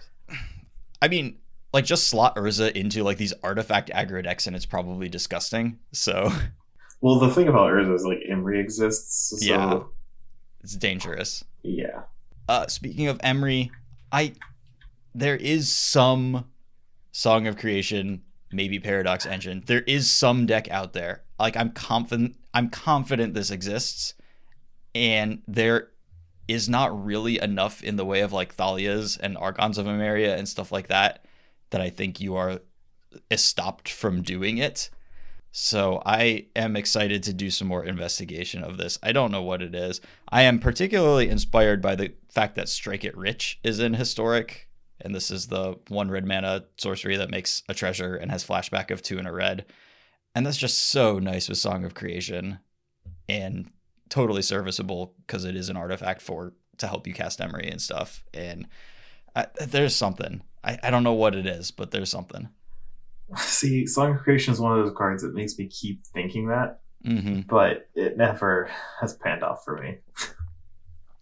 I mean, like just slot Urza into like these artifact aggro decks, and it's probably disgusting. So Well, the thing about Urza is like Emry exists. So, Yeah. it's dangerous. yeah. Uh, speaking of Emry, I there is some Song of Creation, maybe Paradox Engine. There is some deck out there. Like I'm confident I'm confident this exists. And there is not really enough in the way of like Thalias and Archons of Emeria and stuff like that that I think you are stopped from doing it. So I am excited to do some more investigation of this. I don't know what it is. I am particularly inspired by the fact that Strike It Rich is in historic, and this is the one red mana sorcery that makes a treasure and has flashback of two in a red. And that's just so nice with Song of Creation and totally serviceable because it is an artifact for to help you cast Emry and stuff. And I, there's something. I, I don't know what it is, but there's something. See, Song of Creation is one of those cards that makes me keep thinking that, hmm but it never has panned off for me.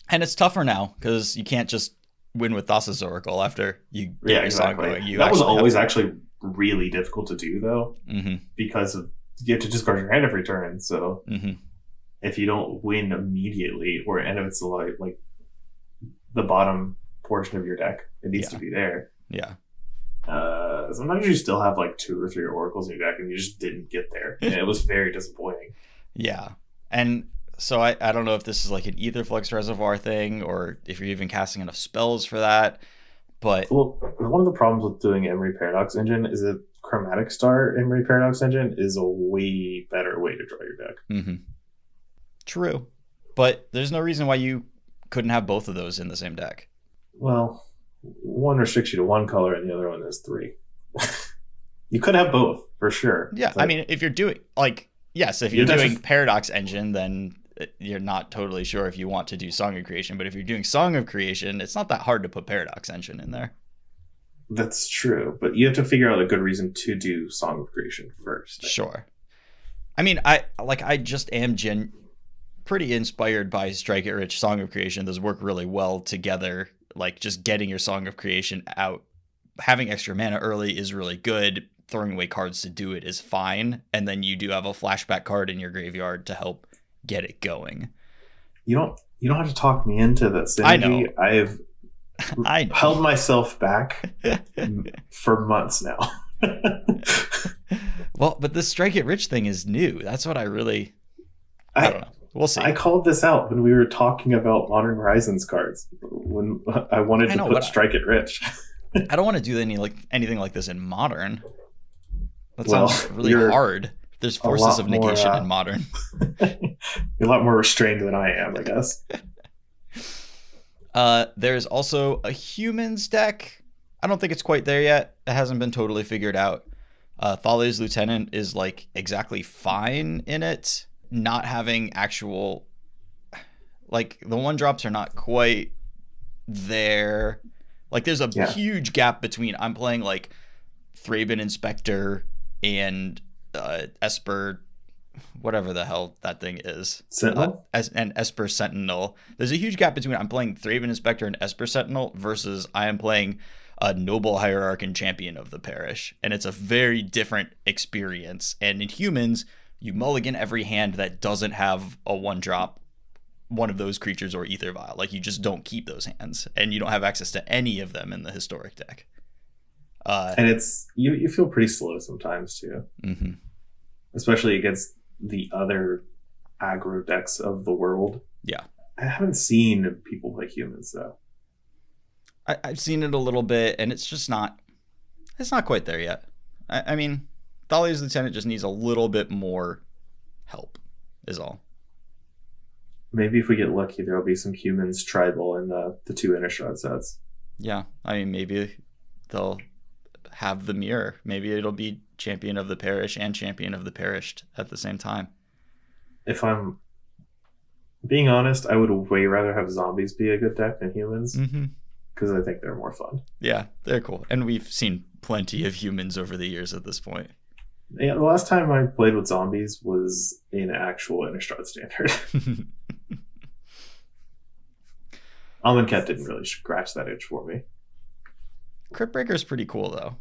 And it's tougher now because you can't just win with Thassa's Oracle after you get Yeah, your song exactly. going. You that was always actually really difficult to do, though, Mhm, because of, you have to discard your hand every turn. So mhm. if you don't win immediately, or and if it's like like the bottom portion of your deck, it needs Yeah. to be there. Yeah. Uh, sometimes you still have like two or three oracles in your deck, and you just didn't get there, and it was very disappointing. Yeah. And so I, I don't know if this is like an Aetherflux reservoir thing or if you're even casting enough spells for that. But Well, one of the problems with doing Emry Paradox Engine is that Chromatic Star Emry Paradox Engine is a way better way to draw your deck. Mm-hmm. true. But there's no reason why you couldn't have both of those in the same deck. Well, one restricts you to one color, and the other one is three. you could have both for sure. Yeah. I mean, if you're doing like, yes, if you're You're doing Paradox Engine, then uh, you're not totally sure if you want to do Song of Creation. But if you're doing Song of Creation, it's not that hard to put Paradox Engine in there. that's true, but you have to figure out a good reason to do Song of Creation first. Sure. I mean, I like I just am gen pretty inspired by Strike It Rich Song of Creation. Those work really well together. Like just getting your Song of Creation out, having extra mana early is really good. Throwing away cards to do it is fine, and then you do have a flashback card in your graveyard to help get it going. You don't. You don't have to talk me into this. I know. I've I know. held myself back for months now. well, but this Strike It Rich thing is new. That's what I really I don't know. We'll see. I called this out when we were talking about Modern Horizons cards when I wanted I to put but I- Strike It Rich. I don't want to do any like anything like this in modern. That Well, sounds really hard. There's forces of more, negation uh, in modern. You're a lot more restrained than I am, I guess. Uh, there's also a humans deck. I don't think it's quite there yet. It hasn't been totally figured out. Uh, Thalia's Lieutenant is like exactly fine in it. Not having actual, like the one drops are not quite there. Like there's a Yeah. huge gap between I'm playing like Thraben Inspector and uh, Esper, whatever the hell that thing is Sentinel? uh, as and Esper Sentinel. There's a huge gap between I'm playing Thraben Inspector and Esper Sentinel versus I am playing a noble hierarch and champion of the parish, and it's a very different experience. And in humans, you mulligan every hand that doesn't have a one drop. One of those creatures or aether vial. Like you just don't keep those hands, and you don't have access to any of them in the historic deck. Uh, and it's you, you feel pretty slow sometimes too. mhm. Especially against the other aggro decks of the world. Yeah. I haven't seen people play humans though. I, I've seen it a little bit, and it's just not. It's not quite there yet. I, I mean, Thalia's lieutenant just needs a little bit more help. Is all. Maybe if we get lucky, there'll be some humans tribal in the, the two Innistrad sets. Yeah, I mean, maybe they'll have the mirror. Maybe it'll be champion of the parish and champion of the perished at the same time. If I'm being honest, I would way rather have zombies be a good deck than humans Mm-hmm. because I think they're more fun. Yeah, they're cool, and we've seen plenty of humans over the years at this point. Yeah, the last time I played with zombies was in actual Innistrad standard. Amonkhet didn't really scratch that itch for me. Cryptbreaker's pretty cool though.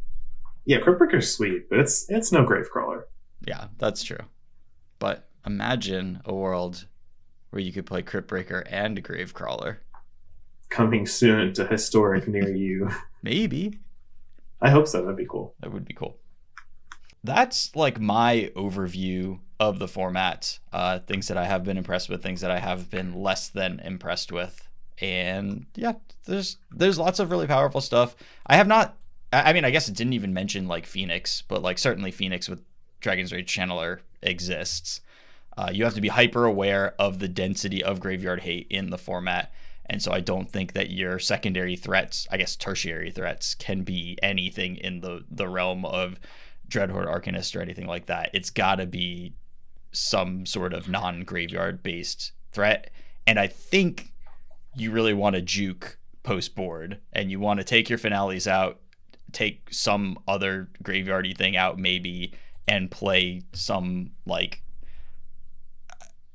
Yeah, Cryptbreaker's sweet, but it's it's no Gravecrawler. Yeah, that's true. But imagine a world where you could play Cryptbreaker and Gravecrawler. Coming soon to historic near you. Maybe. I hope so. That'd be cool. That would be cool. That's like my overview of the format. Uh, things that I have been impressed with, things that I have been less than impressed with, and yeah, there's there's lots of really powerful stuff. I have not. I mean, I guess it didn't even mention like Phoenix, but like certainly Phoenix with Dragon's Rage Channeler exists. Uh, you have to be hyper aware of the density of Graveyard Hate in the format. And so I don't think that your secondary threats, I guess tertiary threats, can be anything in the, the realm of Dreadhorde Arcanist or anything like that. It's got to be some sort of non graveyard based threat. And I think you really want to juke post board and you want to take your finales out, take some other graveyardy thing out, maybe, and play some like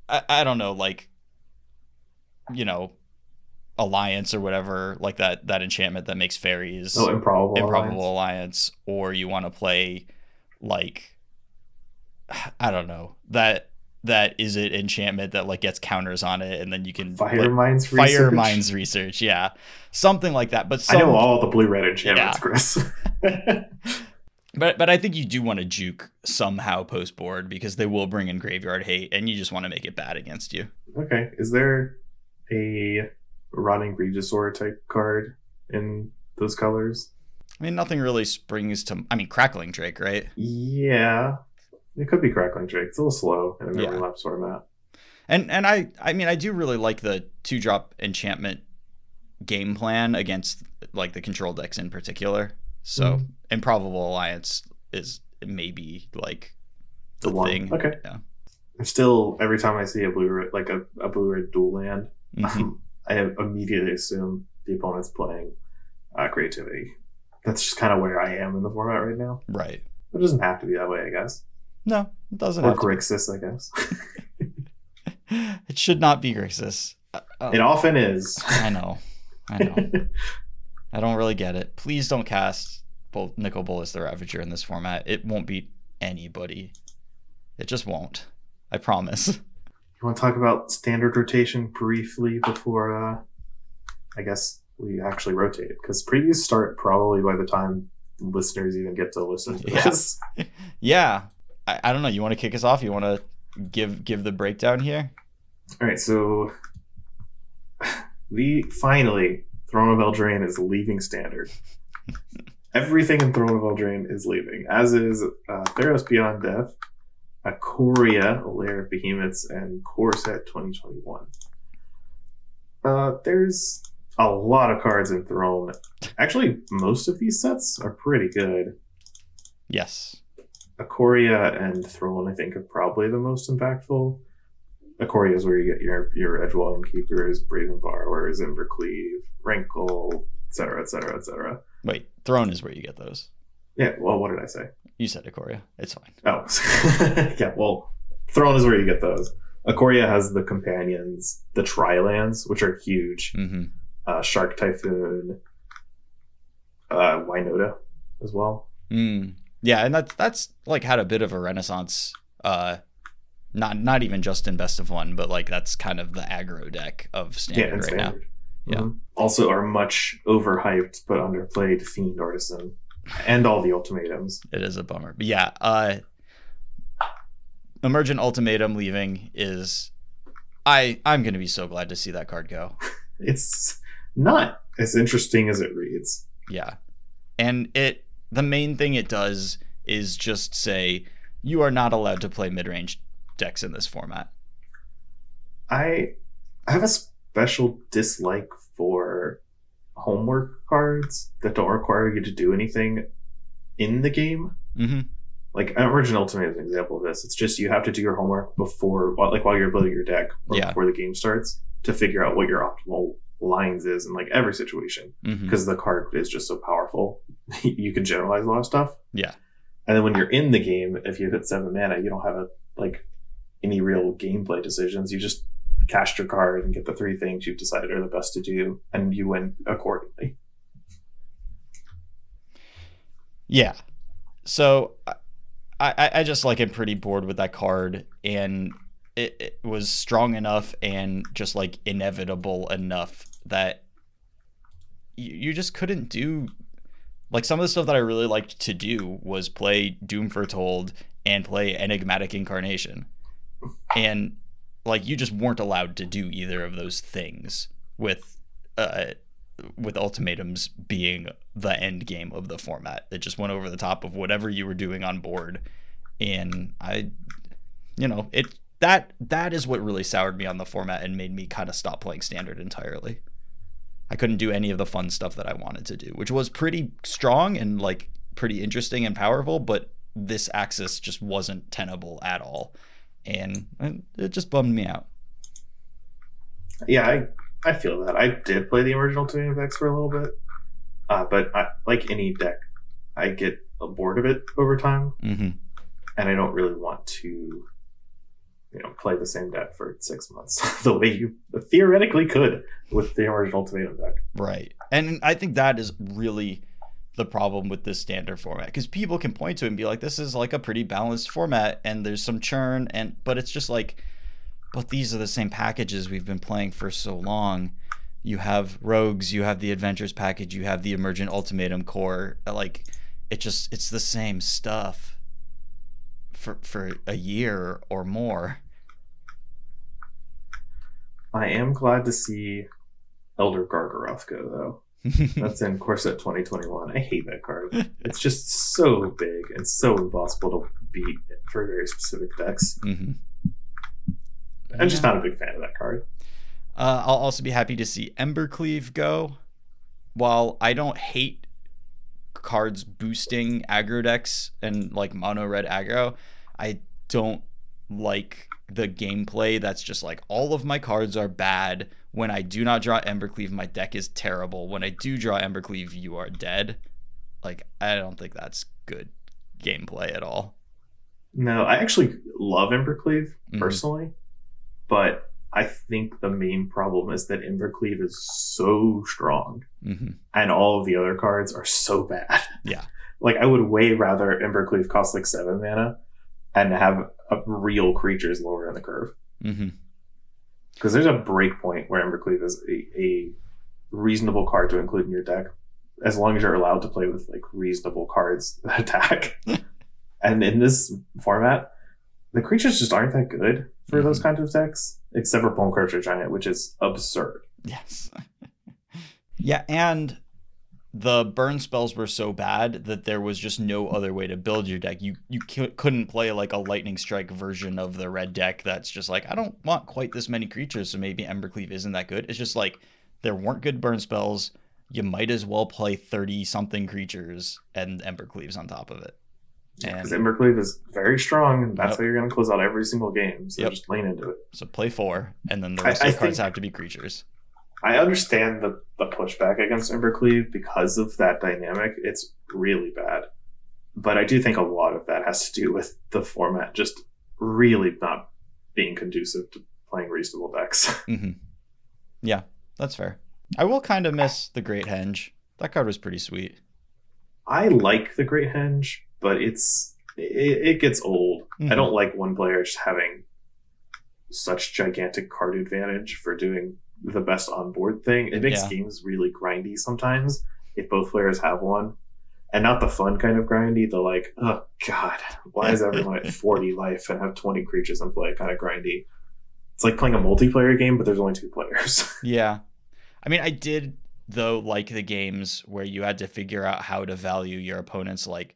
I, I don't know, like you know, alliance or whatever, like that that enchantment that makes fairies Oh, improbable. improbable Alliance. alliance, or you want to play like I don't know that that is it enchantment that like gets counters on it and then you can Fire like, Mines fire research? mines research yeah something like that but I know all the blue red enchantments, Yeah. Chris. but but I think you do want to juke somehow post board because they will bring in graveyard hate and you just want to make it bad against you okay. Is there a running Regisaur type card in those colors? I mean nothing really springs to I mean crackling drake right Yeah. It could be Crackling Drake. It's a little slow in a memory Yeah. lapse format. And and I I mean I do really like the two drop enchantment game plan against like the control decks in particular. So Mhm. improbable alliance is maybe like the, The thing. Okay. Yeah. I'm still every time I see a blue like a, a blue red dual land, Mhm. I immediately assume the opponent's playing uh, creativity. That's just kind of where I am in the format right now. Right. It doesn't have to be that way, I guess. No, it doesn't Or. Grixis, I guess. It should not be Grixis. Uh, uh, it often is. I know. I know. I don't really get it. Please don't cast Bol- Nicol Bolas the Ravager in this format. It won't beat anybody. It just won't. I promise. You want to talk about standard rotation briefly before, uh, I guess, we actually rotate? Because previews start probably by the time listeners even get to listen to Yeah. this. Yeah. I, I don't know. You want to kick us off? You want to give give the breakdown here? All right, so we finally Throne of Eldraine is leaving standard. Everything in Throne of Eldraine is leaving, as is uh, Theros Beyond Death, Ikoria, Lair of Behemoths, and Core Set 2021. Uh, there's a lot of cards in Throne. Actually, most of these sets are pretty good. Yes. Ikoria and Throne, I think, are probably the most impactful. Ikoria is where you get your your Edgewall Innkeepers, Brazen Borrowers, Embercleave, Rankle, etc., etc., etc. Wait, Throne is where you get those. Yeah, well, what did I say? You said Ikoria. It's fine. Oh, yeah, well, Throne is where you get those. Ikoria has the companions, the Tri-lands, which are huge. Mm-hmm. Uh, Shark Typhoon, uh, Winota as well. Mm. Yeah, and that's that's like had a bit of a renaissance. Uh, not not even just in best of one, but like that's kind of the aggro deck of standard yeah, right now. standard. Yeah. Also, are much overhyped but underplayed Fiend Artisan and all the ultimatums. It is a bummer, but yeah. Uh, Emergent Ultimatum leaving is, I I'm gonna be so glad to see that card go. It's not as interesting as it reads. Yeah. And it the main thing it does is just say you are not allowed to play mid-range decks in this format. I I have a special dislike for homework cards that don't require you to do anything in the game. Mm-hmm. Like Original Ultimate is an example of this. It's just you have to do your homework before, like while you're building your deck or Yeah. before the game starts, to figure out what your optimal lines is in like every situation. Mm-hmm. Because the card is just so powerful, you can generalize a lot of stuff. Yeah. And then when you're in the game, if you hit seven mana, you don't have a like any real gameplay decisions. You just cast your card and get the three things you've decided are the best to do, and you win accordingly. Yeah. So I, I, I just like am pretty bored with that card, and it, it was strong enough and just like inevitable enough that you, you just couldn't do like some of the stuff that I really liked to do was play Doom Foretold and play Enigmatic Incarnation, and like you just weren't allowed to do either of those things with uh with ultimatums being the end game of the format. It just went over the top of whatever you were doing on board. And I you know, it that that is what really soured me on the format and made me kind of stop playing standard entirely. I couldn't do any of the fun stuff that I wanted to do, which was pretty strong and like pretty interesting and powerful, but this axis just wasn't tenable at all. And it just bummed me out. Yeah, I I feel that. I did play the original Ultimate decks for a little bit, uh, but I, like any deck, I get bored of it over time, Mm-hmm. and I don't really want to, you know, play the same deck for six months the way you theoretically could with the original Ultimate deck. Right. And I think that is really the problem with this standard format because people can point to it and be like, this is like a pretty balanced format and there's some churn and but it's just like but these are the same packages we've been playing for so long. You have rogues, you have the adventures package, you have the emergent ultimatum core. Like it just it's the same stuff for for a year or more. I am glad to see Elder Gargaroth go though. That's in Core Set 2021. I hate that card. It's just so big and so impossible to beat for very specific decks. hmm I'm just not a big fan of that card. Uh, I'll also be happy to see Embercleave go. While I don't hate cards boosting aggro decks and like mono red aggro, I don't like the gameplay that's just like all of my cards are bad. When I do not draw Embercleave, my deck is terrible. When I do draw Embercleave, you are dead. Like I don't think that's good gameplay at all. No, I actually love Embercleave Mhm. personally, but I think the main problem is that Embercleave is so strong hmm and all of the other cards are so bad. Yeah. like I would way rather Embercleave cost like seven mana and have a real creatures lower in the curve. Because there's a break point where Embercleave is a, a reasonable card to include in your deck, as long as you're allowed to play with like reasonable cards that attack. and in this format, the creatures just aren't that good for those kinds of decks. Except for Bonecrusher Giant, which is absurd. Yes. yeah, and the burn spells were so bad that there was just no other way to build your deck. You you c- couldn't play like a lightning strike version of the red deck that's just like I don't want quite this many creatures, so maybe Embercleave isn't that good. It's just like there weren't good burn spells. You might as well play 30 something creatures and Embercleaves on top of it. Because Embercleave is very strong, and that's Yep. how you're going to close out every single game. So Yep. just lean into it. so play four, and then the rest I of the cards have to be creatures. I understand the, the pushback against Embercleave because of that dynamic. It's really bad. But I do think a lot of that has to do with the format just really not being conducive to playing reasonable decks. hmm Yeah, that's fair. I will kind of miss the Great Henge. That card was pretty sweet. I like the Great Henge, but it's it, it gets old. Mhm. I don't like one player just having such gigantic card advantage for doing the best onboard thing. It makes Yeah. games really grindy sometimes if both players have one. And not the fun kind of grindy, the like, oh god, why is everyone at 40 life and have 20 creatures in play kind of grindy? It's like playing a multiplayer game, but there's only two players. Yeah. I mean, I did though like the games where you had to figure out how to value your opponents like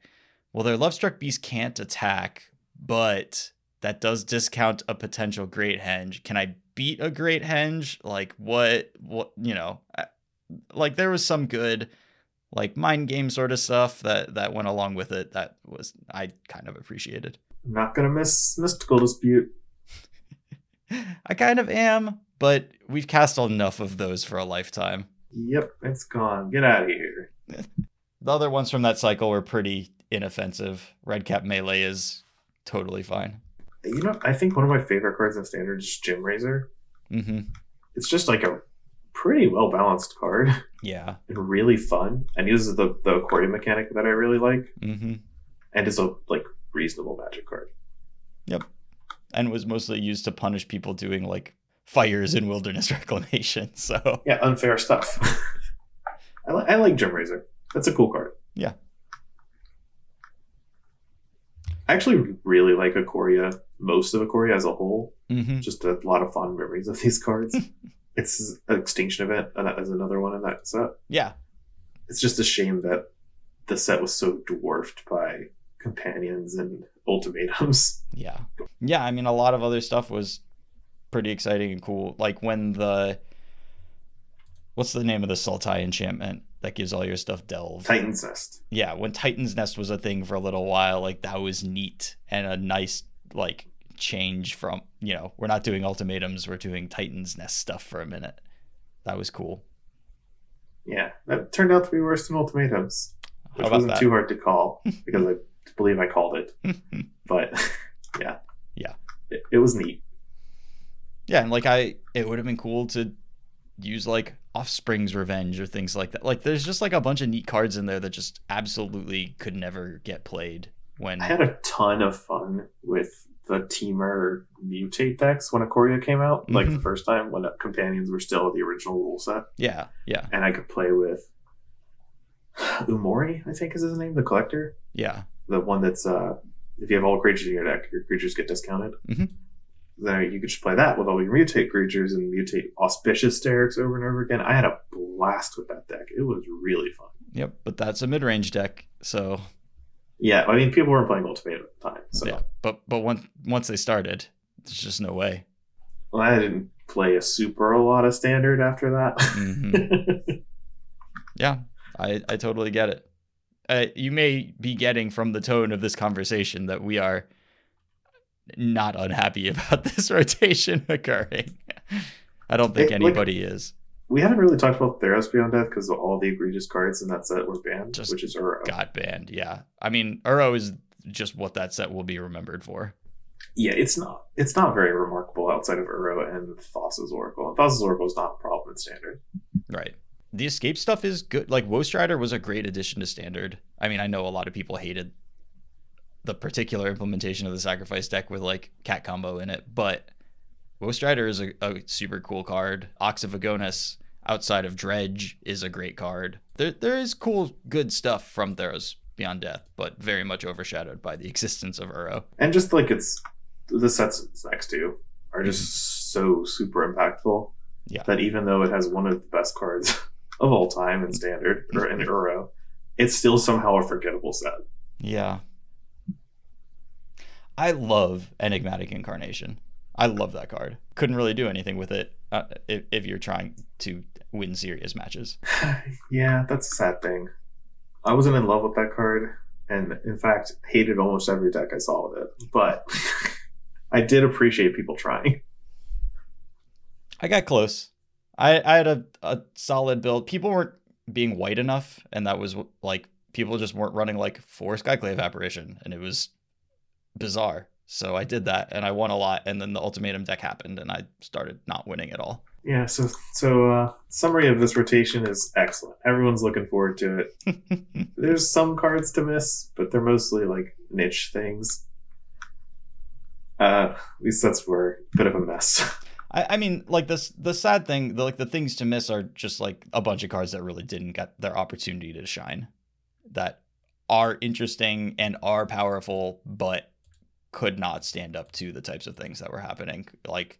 well their Lovestruck Beast can't attack, but that does discount a potential Great Henge. Can I beat a Great Henge? Like what what you know, like there was some good like mind game sort of stuff that that went along with it that was I kind of appreciated. not gonna miss Mystical Dispute. I kind of am, but we've cast enough of those for a lifetime. Yep, it's gone. Get out of here. The other ones from that cycle were pretty inoffensive. Redcap Melee is totally fine. You know, I think one of my favorite cards in Standard is Gemrazer. hmm It's just like a pretty well balanced card Yeah. and really fun, and uses the the accordion mechanic that I really like, hmm and is a like reasonable magic card. Yep, and was mostly used to punish people doing like fires in wilderness reclamation. So Yeah, unfair stuff. I, li- I like Gemrazer. That's a cool card. Yeah. I actually really like Ikoria, most of Ikoria as a whole. hmm Just a lot of fond memories of these cards. it's an Extinction Event uh, as another one in that set. yeah, It's just a shame that the set was so dwarfed by companions and ultimatums. yeah, yeah. I mean, a lot of other stuff was pretty exciting and cool. Like when the what's the name of the Sultai enchantment that gives all your stuff delve? Titan's Nest. yeah, when Titan's Nest was a thing for a little while, like that was neat and a nice like change from you know we're not doing ultimatums, we're doing Titan's Nest stuff for a minute. That was cool. Yeah, that turned out to be worse than ultimatums, which wasn't that? too hard to call because I believe I called it. But yeah, Yeah. it, it was neat. yeah, and like I, it would have been cool to use like Offspring's Revenge or things like that. Like there's just like a bunch of neat cards in there that just absolutely could never get played when. I had a ton of fun with the Temur mutate decks when Ikoria came out, like the Mhm. first time when companions were still the original rule set, Yeah, yeah, and I could play with Umori, I think is his name, the collector, yeah, the one that's uh, if you have all creatures in your deck, your creatures get discounted. Mhm. Then you could just play that with all your mutate creatures and mutate auspicious Starrix over and over again. I had a blast with that deck. It was really fun. yep. But that's a mid-range deck, so Yeah, I mean, people weren't playing Ultimate at the time, so yeah. But but once once they started, there's just no way. well, I didn't play a super a lot of Standard after that. hmm Yeah, I, I totally get it. Uh, you may be getting from the tone of this conversation that we are not unhappy about this rotation occurring. I don't think It- like- anybody is. we haven't really talked about Theros Beyond Death because all the egregious cards in that set were banned, Just which is Uro. Got banned. Yeah. I mean, Uro is just what that set will be remembered for. Yeah, it's not it's not very remarkable outside of Uro and Thassa's Oracle. And Thassa's Oracle is not a problem in Standard. Right. The escape stuff is good. Like Woe Strider was a great addition to standard. I mean, I know a lot of people hated the particular implementation of the sacrifice deck with like cat combo in it, but Woe Strider is a, a super cool card. Ox of Agonas outside of Dredge is a great card. There there is cool good stuff from Theros Beyond Death, but very much overshadowed by the existence of Uro. And just like it's the sets it's next to are just mm-hmm. so super impactful. Yeah. That even though it has one of the best cards of all time in standard or in Uro, it's still somehow a forgettable set. Yeah. I love Enigmatic Incarnation. I love that card. Couldn't really do anything with it uh, if, if you're trying to win serious matches. yeah, that's a sad thing. I wasn't in love with that card, and in fact, hated almost every deck I saw with it. But I did appreciate people trying. I got close. I, I had a, a solid build. People weren't being white enough, and that was like people just weren't running like four Skyclave Apparition, and it was bizarre. So I did that, and I won a lot. And then the ultimatum deck happened, and I started not winning at all. Yeah. So so uh, summary of this rotation is excellent. Everyone's looking forward to it. There's some cards to miss, but they're mostly like niche things. Uh, at least that's where a bit of a mess. I, I mean, like this, the sad thing, the, like the things to miss are just like a bunch of cards that really didn't get their opportunity to shine, that are interesting and are powerful, but could not stand up to the types of things that were happening. Like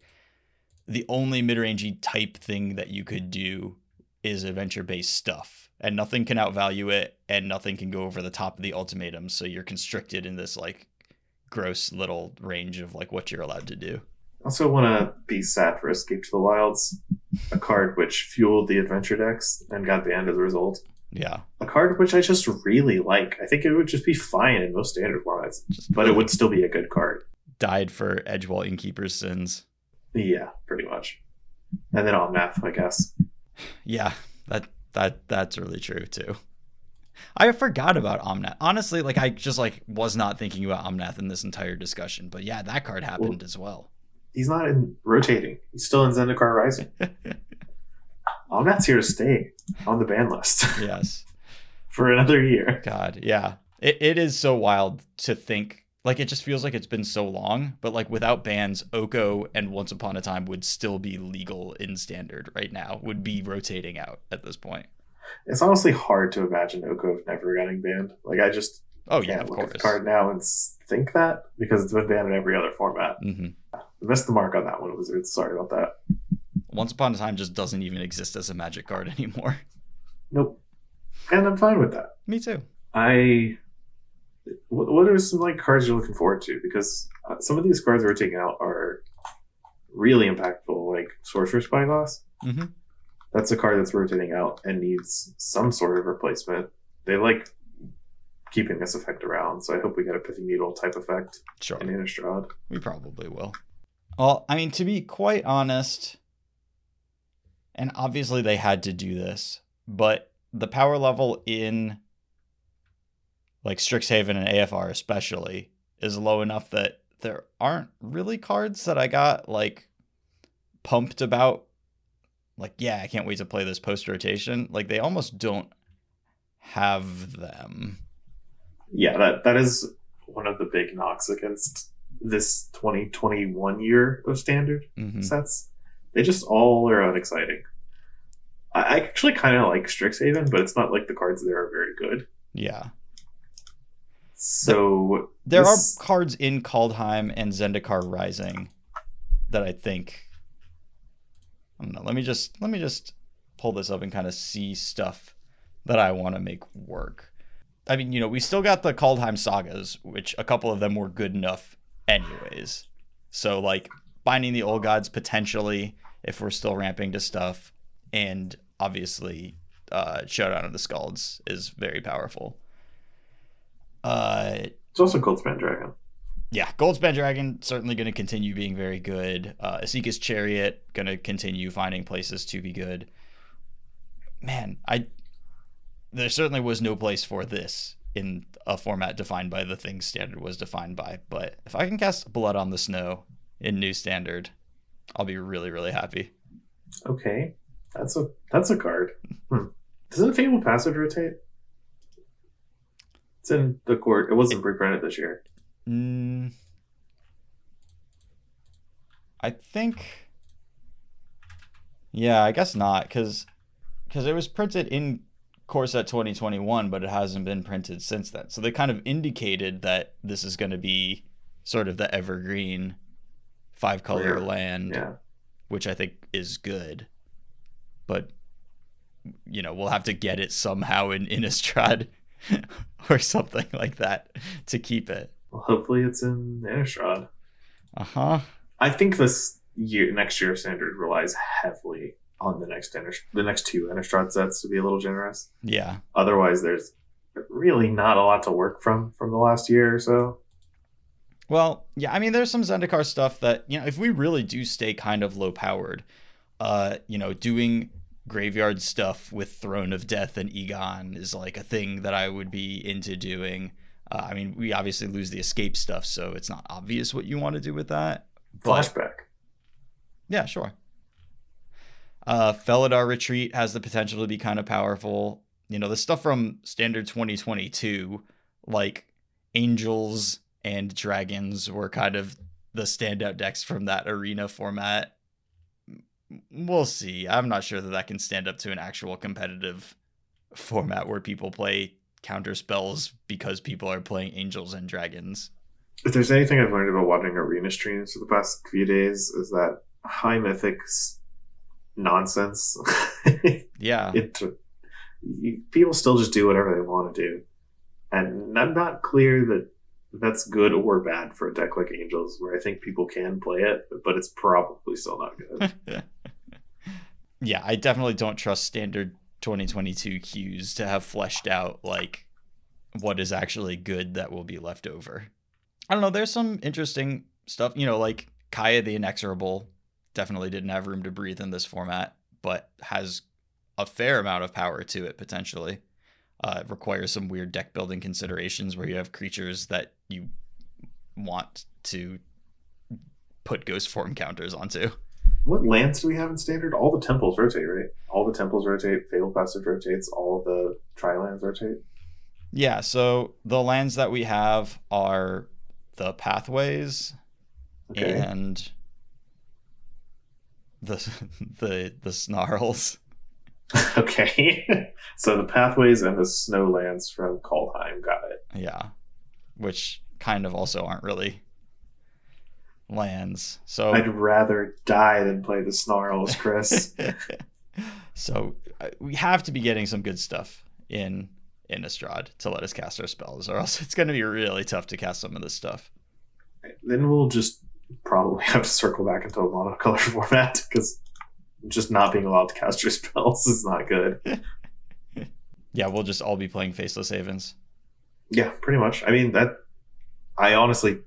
the only mid-rangey type thing that you could do is adventure-based stuff, and nothing can outvalue it, and nothing can go over the top of the ultimatum. So you're constricted in this like gross little range of like what you're allowed to do. Also, want to be sad for Escape to the Wilds, a card which fueled the adventure decks and got banned as a result. Yeah, A card which I just really like. I think it would just be fine in most standard formats, but it would still be a good card. died for Edgewall Innkeeper's sins. Yeah, pretty much. And then Omnath, I guess. Yeah, that that that's really true too. I forgot about Omnath. Honestly, like I just like was not thinking about Omnath in this entire discussion. But yeah, that card happened as well. He's not in rotating. He's still in Zendikar Rising. Omnath's here to stay on the ban list yes. for another year. God, yeah. It it is so wild to think like it just feels like it's been so long, but like without bans, Oko and Once Upon a Time would still be legal in standard right now, would be rotating out at this point. It's honestly hard to imagine Oko never getting banned. Like I just Oh yeah, of look at the card now and think that because it's been banned in every other format. hmm I missed the mark on that one, Wizards. Sorry about that. Once Upon a Time just doesn't even exist as a magic card anymore. Nope. And I'm fine with that. Me too. I. What what are some like cards you're looking forward to? Because uh, some of these cards we're taking out are really impactful, like Sorcerous Spyglass. hmm That's a card that's rotating out and needs some sort of replacement. They like keeping this effect around, so I hope we get a Pithing Needle type effect Sure. in Innistrad. We probably will. Well, I mean, to be quite honest, and obviously they had to do this, but the power level in like Strixhaven and AFR especially is low enough that there aren't really cards that I got like pumped about. Like, yeah, I can't wait to play this post rotation. Like, they almost don't have them. Yeah, that that is one of the big knocks against this 2021 year of standard. hmm sets. They just all are unexciting. I, I actually kind of like Strixhaven, but it's not like the cards there are very good. Yeah. So There this- are cards in Kaldheim and Zendikar Rising that I think I don't know. Let me just let me just pull this up and kind of see stuff that I want to make work. I mean, you know, we still got the Kaldheim sagas, which a couple of them were good enough anyways. So like binding the old gods potentially if we're still ramping to stuff and obviously uh Showdown of the Skalds is very powerful. Uh it's also Goldspan Dragon. yeah, Goldspan Dragon certainly going to continue being very good. Uh, Esika's Chariot going to continue finding places to be good. Man, I there certainly was no place for this in a format defined by the things standard was defined by. But if I can cast Blood on the Snow in new standard, I'll be really really happy. Okay, that's a that's a card. Hmm. Doesn't Fabled Passage rotate? It's in the court. It wasn't reprinted this year. Mm, I think. Yeah, I guess not, because because it was printed in Core Set 2021, but it hasn't been printed since then. So they kind of indicated that this is going to be sort of the evergreen five color land, Yeah. which I think is good. But you know, we'll have to get it somehow in Innistrad or something like that to keep it. Well, hopefully it's in Innistrad. Uh huh. I think this year, next year standard relies heavily on the next Innistrad, the next two Innistrad sets to be a little generous. Yeah. Otherwise, there's really not a lot to work from from the last year or so. Well, yeah, I mean, there's some Zendikar stuff that, you know, if we really do stay kind of low powered, uh, you know, doing graveyard stuff with Throne of Death and Egon is like a thing that I would be into doing. Uh, I mean, we obviously lose the escape stuff, so it's not obvious what you want to do with that. But- Flashback. Yeah, sure. Uh, Felidar Retreat has the potential to be kind of powerful. You know, the stuff from Standard 2022, like Angels and Dragons, were kind of the standout decks from that arena format. We'll see. I'm not sure that that can stand up to an actual competitive format where people play counter spells because people are playing Angels and Dragons. If there's anything I've learned about watching arena streams for the past few days, is that high mythics nonsense. Yeah. it people still just do whatever they want to do, and I'm not clear that that's good or bad for a deck like Angels, where I think people can play it, but it's probably still not good. yeah, I definitely don't trust standard 2022 cues to have fleshed out like what is actually good that will be left over. I don't know, there's some interesting stuff, you know, like Kaya the Inexorable definitely didn't have room to breathe in this format, but has a fair amount of power to it potentially. Uh, it requires some weird deck building considerations where you have creatures that you want to put ghost form counters onto. What lands do we have in standard? All the temples rotate, right? All the temples rotate. Fabled Passage rotates. All the tri lands rotate. Yeah, so the lands that we have are the pathways Okay. and the the the snarls. okay. so the pathways and the snowlands from Kaldheim got it. Yeah. Which kind of also aren't really lands. So I'd rather die than play the snarls, Chris. so uh, we have to be getting some good stuff in Innistrad to let us cast our spells, or else it's going to be really tough to cast some of this stuff. then we'll just probably have to circle back into a monocolor format because just not being allowed to cast your spells is not good. Yeah, we'll just all be playing Faceless Havens. Yeah, pretty much. I mean, that. I honestly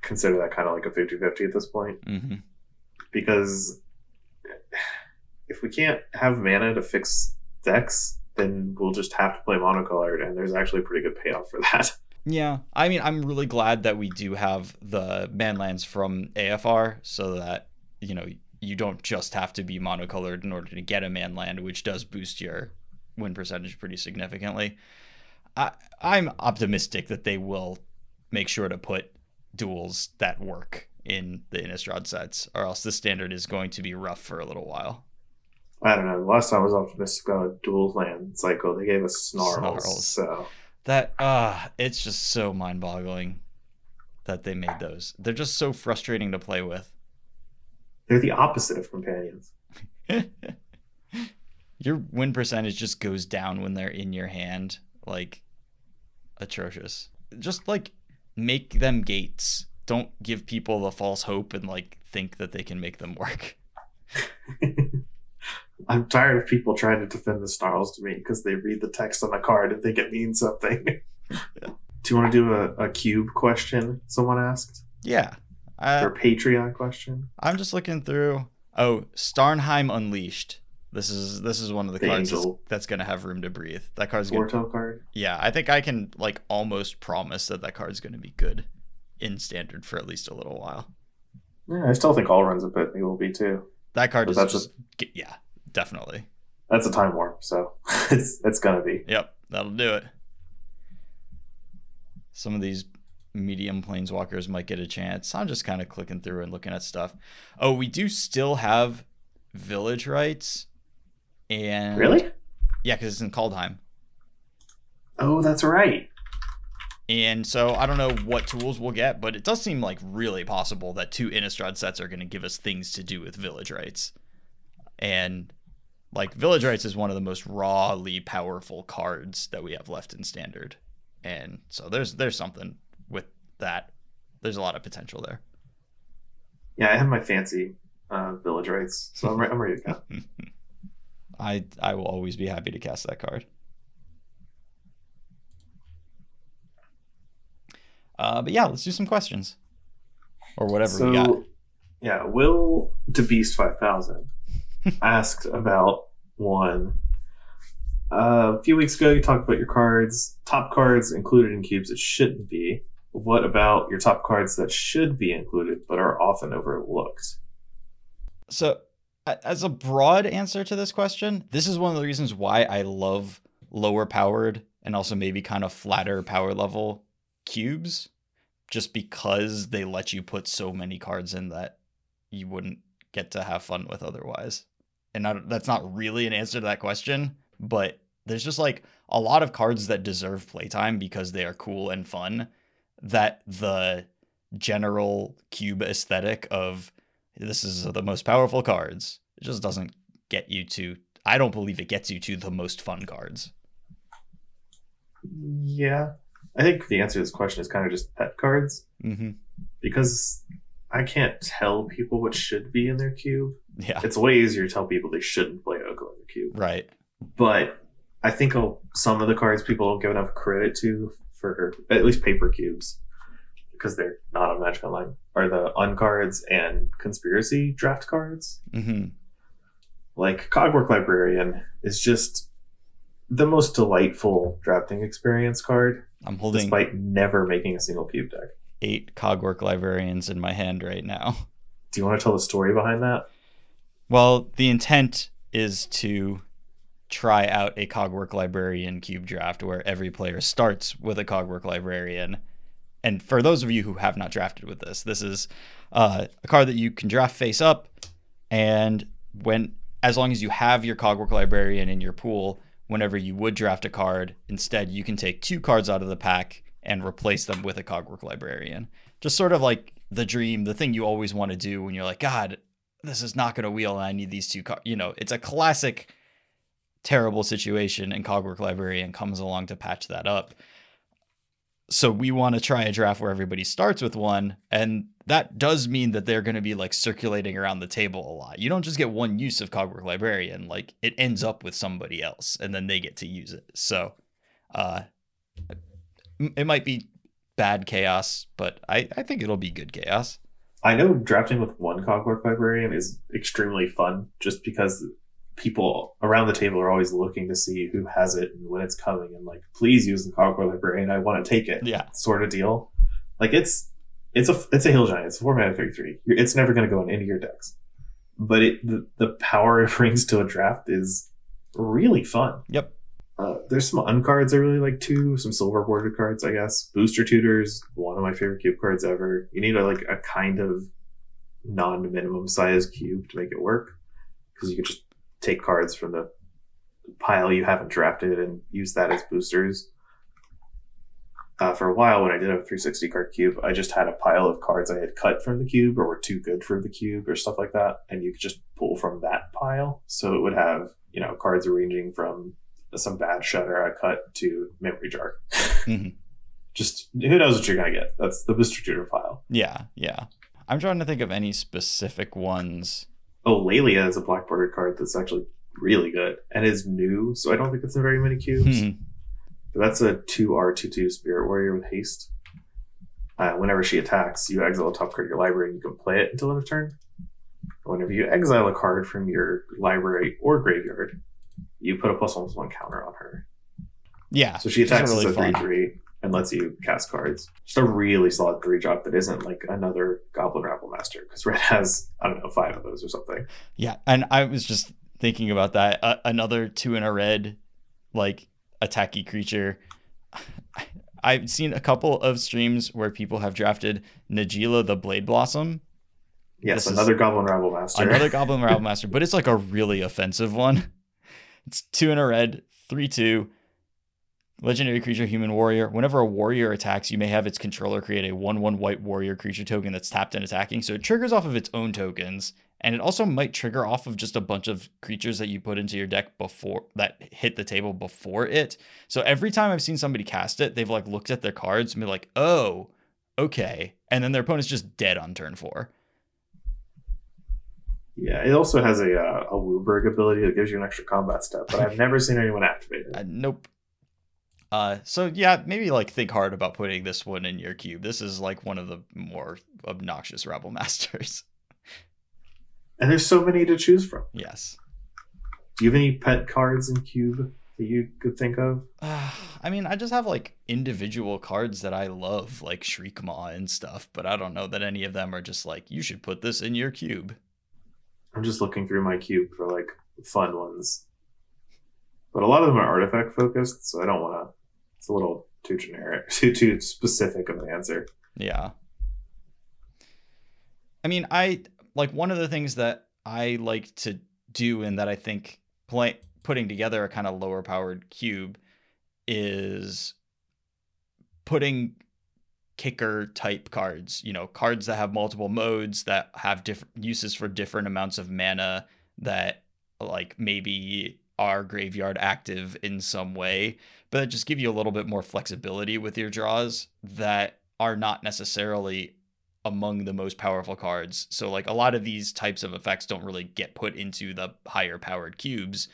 consider that kind of like a 50 50 at this point hmm because if we can't have mana to fix decks, then we'll just have to play monocolored, and there's actually a pretty good payoff for that. Yeah, I mean, I'm really glad that we do have the manlands from AFR so that, you know, you don't just have to be monocolored in order to get a man land, which does boost your win percentage pretty significantly. I, I'm optimistic that they will make sure to put duels that work in the Innistrad sets, or else the standard is going to be rough for a little while. I don't know. Last time I was optimistic about a dual land cycle. They gave us snarls. Snarls. So That uh it's just so mind-boggling that they made those. They're just so frustrating to play with. They're the opposite of companions. your win percentage just goes down when they're in your hand, like atrocious. Just like make them gates. Don't give people the false hope and like think that they can make them work. I'm tired of people trying to defend the snarls to me because they read the text on the card and think it means something. do you want to do a, a cube question? Someone asked, Yeah. Or Uh, a Patreon question. I'm just looking through. Oh, Starnheim Unleashed. This is this is one of the, The cards that's, that's gonna have room to breathe. That card's gonna card. Yeah, I think I can like almost promise that that card's going to be good in standard for at least a little while. Yeah, I still think Alrund's Epiphany will be too. That card is that's just g- yeah, definitely. That's a time warp, so it's it's gonna be. Yep, that'll do it. Some of these medium planeswalkers might get a chance. I'm just kind of clicking through and looking at stuff. Oh, we do still have Village Rites, and Really? yeah, because it's in Kaldheim. Oh, that's right. And so I don't know what tools we'll get, but it does seem like really possible that two Innistrad sets are going to give us things to do with Village Rites. And like Village Rites is one of the most rawly powerful cards that we have left in standard. And so there's there's something that. There's a lot of potential there. Yeah, I have my fancy uh, Village Rites, so I'm, re- I'm ready to go. I I will always be happy to cast that card. Uh, but yeah, let's do some questions or whatever so, we got. yeah, Will to Beast Five Thousand asked about one. Uh, a few weeks ago, you talked about your cards, top cards included in cubes It shouldn't be. What about your top cards that should be included but are often overlooked? So, as a broad answer to this question, this is one of the reasons why I love lower powered and also maybe kind of flatter power level cubes, just because they let you put so many cards in that you wouldn't get to have fun with otherwise. And I, that's not really an answer to that question, but there's just like a lot of cards that deserve playtime because they are cool and fun that the general cube aesthetic of this is the most powerful cards. It just doesn't get you to. I don't believe it gets you to the most fun cards. Yeah, I think the answer to this question is kind of just pet cards Mm-hmm. because I can't tell people what should be in their cube. Yeah. It's way easier to tell people they shouldn't play Oko in the cube. Right. But I think some of the cards people don't give enough credit to for at least paper cubes because they're not on Magic Online are the uncards and conspiracy draft cards. Mm-hmm. Like Cogwork Librarian is just the most delightful drafting experience card, I'm holding despite never making a single cube deck. eight Cogwork librarians in my hand right now. Do you want to tell the story behind that? Well, the intent is to try out a Cogwork Librarian cube draft where every player starts with a Cogwork Librarian. And for those of you who have not drafted with this, this is uh, a card that you can draft face up, and when as long as you have your Cogwork Librarian in your pool, whenever you would draft a card, instead you can take two cards out of the pack and replace them with a Cogwork Librarian. Just sort of like the dream, the thing you always want to do when you're like, God, this is not going to wheel and I need these two cards. You know, it's a classic terrible situation and Cogwork Librarian comes along to patch that up. So we want to try a draft where everybody starts with one and that does mean that they're going to be like circulating around the table a lot. You don't just get one use of Cogwork Librarian, like it ends up with somebody else and then they get to use it. So uh it might be bad chaos, but I I think it'll be good chaos. I know drafting with one Cogwork Librarian is extremely fun just because people around the table are always looking to see who has it and when it's coming and like, please use the Cogwork Librarian. I want to take it. Yeah. Sort of deal. Like it's it's a it's a hill giant. It's a four mana three three. It's never going to go in any of your decks. But it the, the power it brings to a draft is really fun. Yep. Uh, there's some uncards I really like too. Some silver bordered cards, I guess. Booster tutors, one of my favorite cube cards ever. You need a, like a kind of non minimum size cube to make it work because you could just take cards from the pile you haven't drafted and use that as boosters. Uh, for a while, when I did have a 360 card cube, I just had a pile of cards I had cut from the cube or were too good for the cube or stuff like that, and you could just pull from that pile. So it would have you know cards ranging from some bad shutter I cut to memory jar. Mhm. Just who knows what you're gonna get. That's the booster tutor pile. Yeah, yeah. I'm trying to think of any specific ones. Oh, Laelia is a black bordered card that's actually really good and is new, so I don't think it's in very many cubes. Hmm. But that's a 2R22 Spirit Warrior with haste. Uh, whenever she attacks, you exile a top card of your library and you can play it until end of turn. Whenever you exile a card from your library or graveyard, you put a plus one plus one counter on her. Yeah. So she attacks really as a 3 fun. 3 and lets you cast cards. Just a really solid 3 drop that isn't like another Goblin Rabble Master, because Red has, I don't know, five of those or something. Yeah, and I was just thinking about that. Uh, another two in a red, like attacky creature. I've seen a couple of streams where people have drafted Najeela the Blade Blossom, Yes, This another Goblin Rabble Master. another Goblin Rabble Master, but it's like a really offensive one. It's two in a red, three two. Legendary creature, human warrior. Whenever a warrior attacks, you may have its controller create a 1 1 white warrior creature token that's tapped and attacking. So it triggers off of its own tokens. And it also might trigger off of just a bunch of creatures that you put into your deck before that hit the table before it. So every time I've seen somebody cast it, they've like looked at their cards and be like, oh, okay. And then their opponent's just dead on turn four. Yeah, it also has a uh, a WUBRG ability that gives you an extra combat step, but I've never seen anyone activate it. Uh, nope. Uh, so yeah, maybe like think hard about putting this one in your cube. This is like one of the more obnoxious Rebel Masters. And there's so many to choose from. yes. Do you have any pet cards in cube that you could think of? Uh, I mean, I just have like individual cards that I love, like Shriekmaw and stuff, but I don't know that any of them are just like you should put this in your cube. I'm just looking through my cube for like fun ones, but a lot of them are artifact focused, so I don't want to. It's a little too generic, too too specific of an answer. Yeah. I mean, I like one of the things that I like to do and that I think play, putting together a kind of lower powered cube is putting kicker type cards, you know, cards that have multiple modes that have different uses for different amounts of mana that like maybe are graveyard active in some way, but that just give you a little bit more flexibility with your draws that are not necessarily among the most powerful cards. So like a lot of these types of effects don't really get put into the higher powered cubes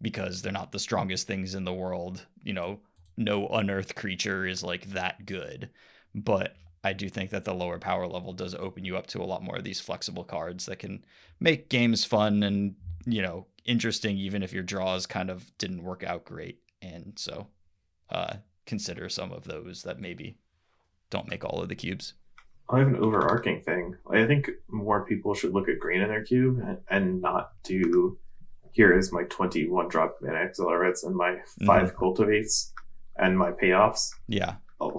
because they're not the strongest things in the world. You know, no unearthed creature is like that good. But I do think that the lower power level does open you up to a lot more of these flexible cards that can make games fun and, you know, interesting even if your draws kind of didn't work out great. And so uh consider some of those that maybe don't make all of the cubes. I have an overarching thing. I think more people should look at green in their cube and, and not do. Here is my twenty-one drop mana accelerates and my 5 cultivates and my payoffs. Yeah. Oh,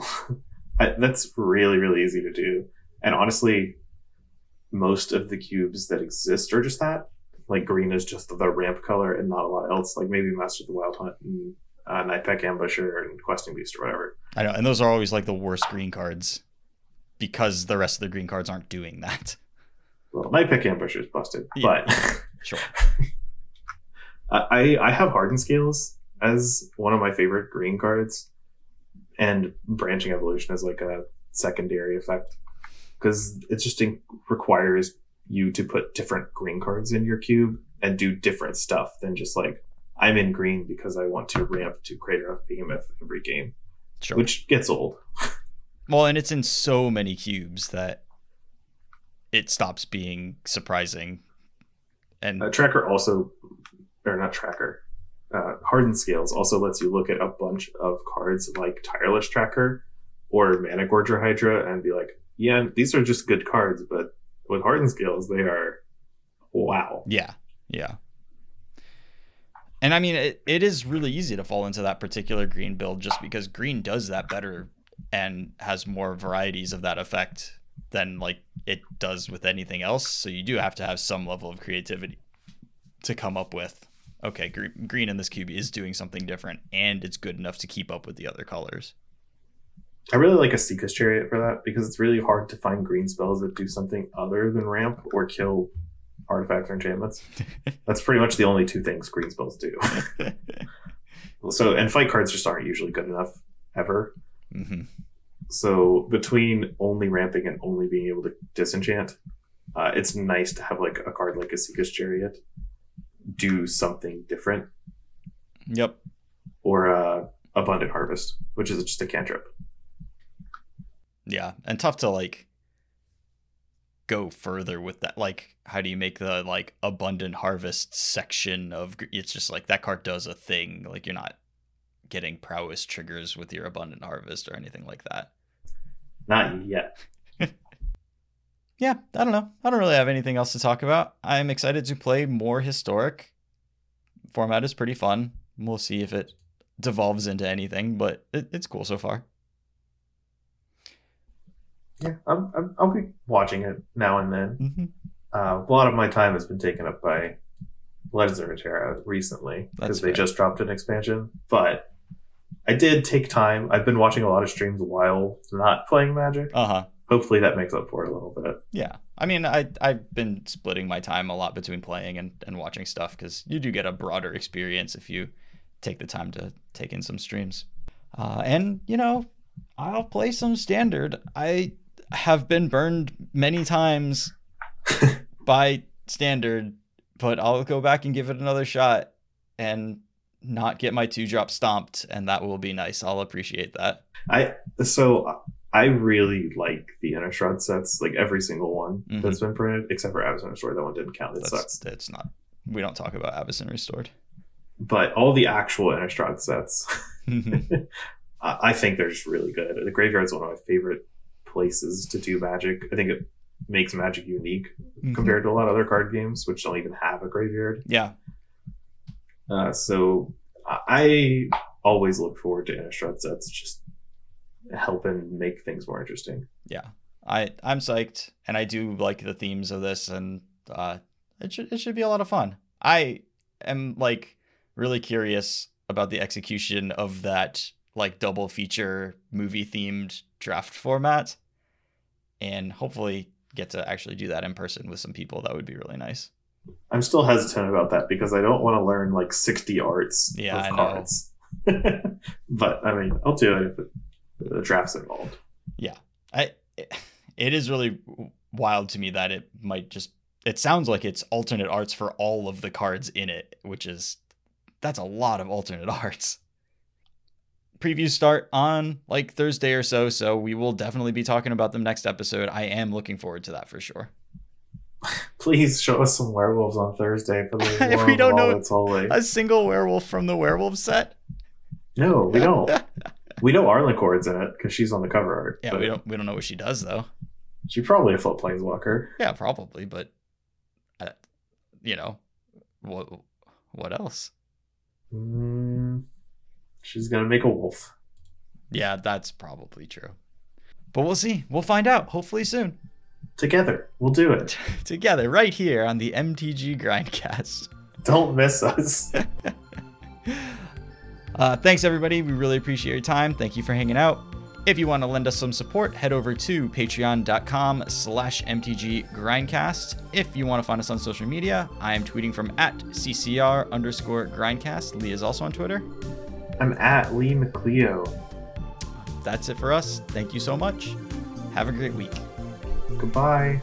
I, that's really really easy to do. And honestly, most of the cubes that exist are just that. Like green is just the ramp color and not a lot else. Like maybe Master of the Wild Hunt and uh, Nightpack Ambusher and Questing Beast or whatever. I know, and those are always like the worst green cards because the rest of the green cards aren't doing that. Well, Nightpack Ambusher is busted, Yeah. but Sure. I I have Hardened Scales as one of my favorite green cards, and Branching Evolution as like a secondary effect because it just in- requires you to put different green cards in your cube and do different stuff than just like I'm in green because I want to ramp to Craterhoof Behemoth every game, Sure. which gets old. well, and it's in so many cubes that it stops being surprising. And Uh, tracker also, or not tracker, uh, hardened scales also lets you look at a bunch of cards like tireless tracker or Managorger Hydra and be like, yeah, these are just good cards, but with hardened scales, they are wow. Yeah, yeah. And I mean, it, it is really easy to fall into that particular green build just because green does that better and has more varieties of that effect than like it does with anything else. So you do have to have some level of creativity to come up with, okay, green, green in this cube is doing something different and it's good enough to keep up with the other colors. I really like Esika's Chariot for that because it's really hard to find green spells that do something other than ramp or kill artifacts or enchantments. That's pretty much the only two things green spells do. so, and fight cards just aren't usually good enough ever. hmm So between only ramping and only being able to disenchant, uh, it's nice to have like a card like Esika's Chariot do something different, Yep. or uh, Abundant Harvest, which is just a cantrip. Yeah, and tough to like go further with that. Like, how do you make the like abundant harvest section of? It's just like that card does a thing. Like you're not getting prowess triggers with your abundant harvest or anything like that. Not yet. Yeah, I don't know. I don't really have anything else to talk about. I'm excited to play more historic. Format is pretty fun. We'll see if it devolves into anything, but it, it's cool so far. Yeah, I'm, I'm, I'll be watching it now and then. hmm Uh, a lot of my time has been taken up by Legends of Runeterra recently because they just dropped an expansion. But I did take time. I've been watching a lot of streams while not playing Magic. Uh huh. Hopefully that makes up for it a little bit. Yeah. I mean, I I've been splitting my time a lot between playing and, and watching stuff because you do get a broader experience if you take the time to take in some streams. Uh, and you know, I'll play some standard. I have been burned many times by standard, but I'll go back and give it another shot and not get my two drop stomped, and that will be nice. I'll appreciate that. I so I really like the Innistrad sets, like every single one Mhm. that's been printed, except for Avacyn Restored. That one didn't count. It That's sucks. that's not. We don't talk about Avacyn Restored. But all the actual Innistrad sets, Mhm. I I think they're just really good. The graveyard's one of my favorite places to do Magic. I think it makes Magic unique compared to a lot of other card games, which don't even have a graveyard. Yeah, Uh, so I I always look forward to Innistrad sets, just helping make things more interesting. yeah. I I'm psyched, and I do like the themes of this, and uh, it should it should be a lot of fun. I am like really curious about the execution of that like double feature movie themed draft format, and hopefully get to actually do that in person with some people. That would be really nice. I'm still hesitant about that because I don't want to learn like 60 arts Yeah, of I cards. but I mean, I'll do it if the draft's involved. Yeah, I it is really wild to me that it might just it sounds like it's alternate arts for all of the cards in it, which is that's a lot of alternate arts. Previews start on like Thursday or so, so we will definitely be talking about them next episode. I am looking forward to that for sure. Please show us some werewolves on Thursday for the We don't know- Holy. A single werewolf from the werewolf set? No, we don't. we know Arlinn Kord's in it because she's on the cover art. Yeah, but we don't we don't know what she does though. She's probably a foot planeswalker. Yeah, probably, but uh, you know, what what else? Mm, she's gonna make a wolf. Yeah, that's probably true. But we'll see. We'll find out hopefully soon. Together, we'll do it. Together, right here on the MTG Grindcast. Don't miss us. Uh, thanks, everybody. We really appreciate your time. Thank you for hanging out. If you want to lend us some support, head over to patreon.com slash MTG Grindcast. If you want to find us on social media, I am tweeting from at CCR underscore Grindcast. Lee is also on Twitter. I'm at Lee McLeo. That's it for us. Thank you so much. Have a great week. Goodbye.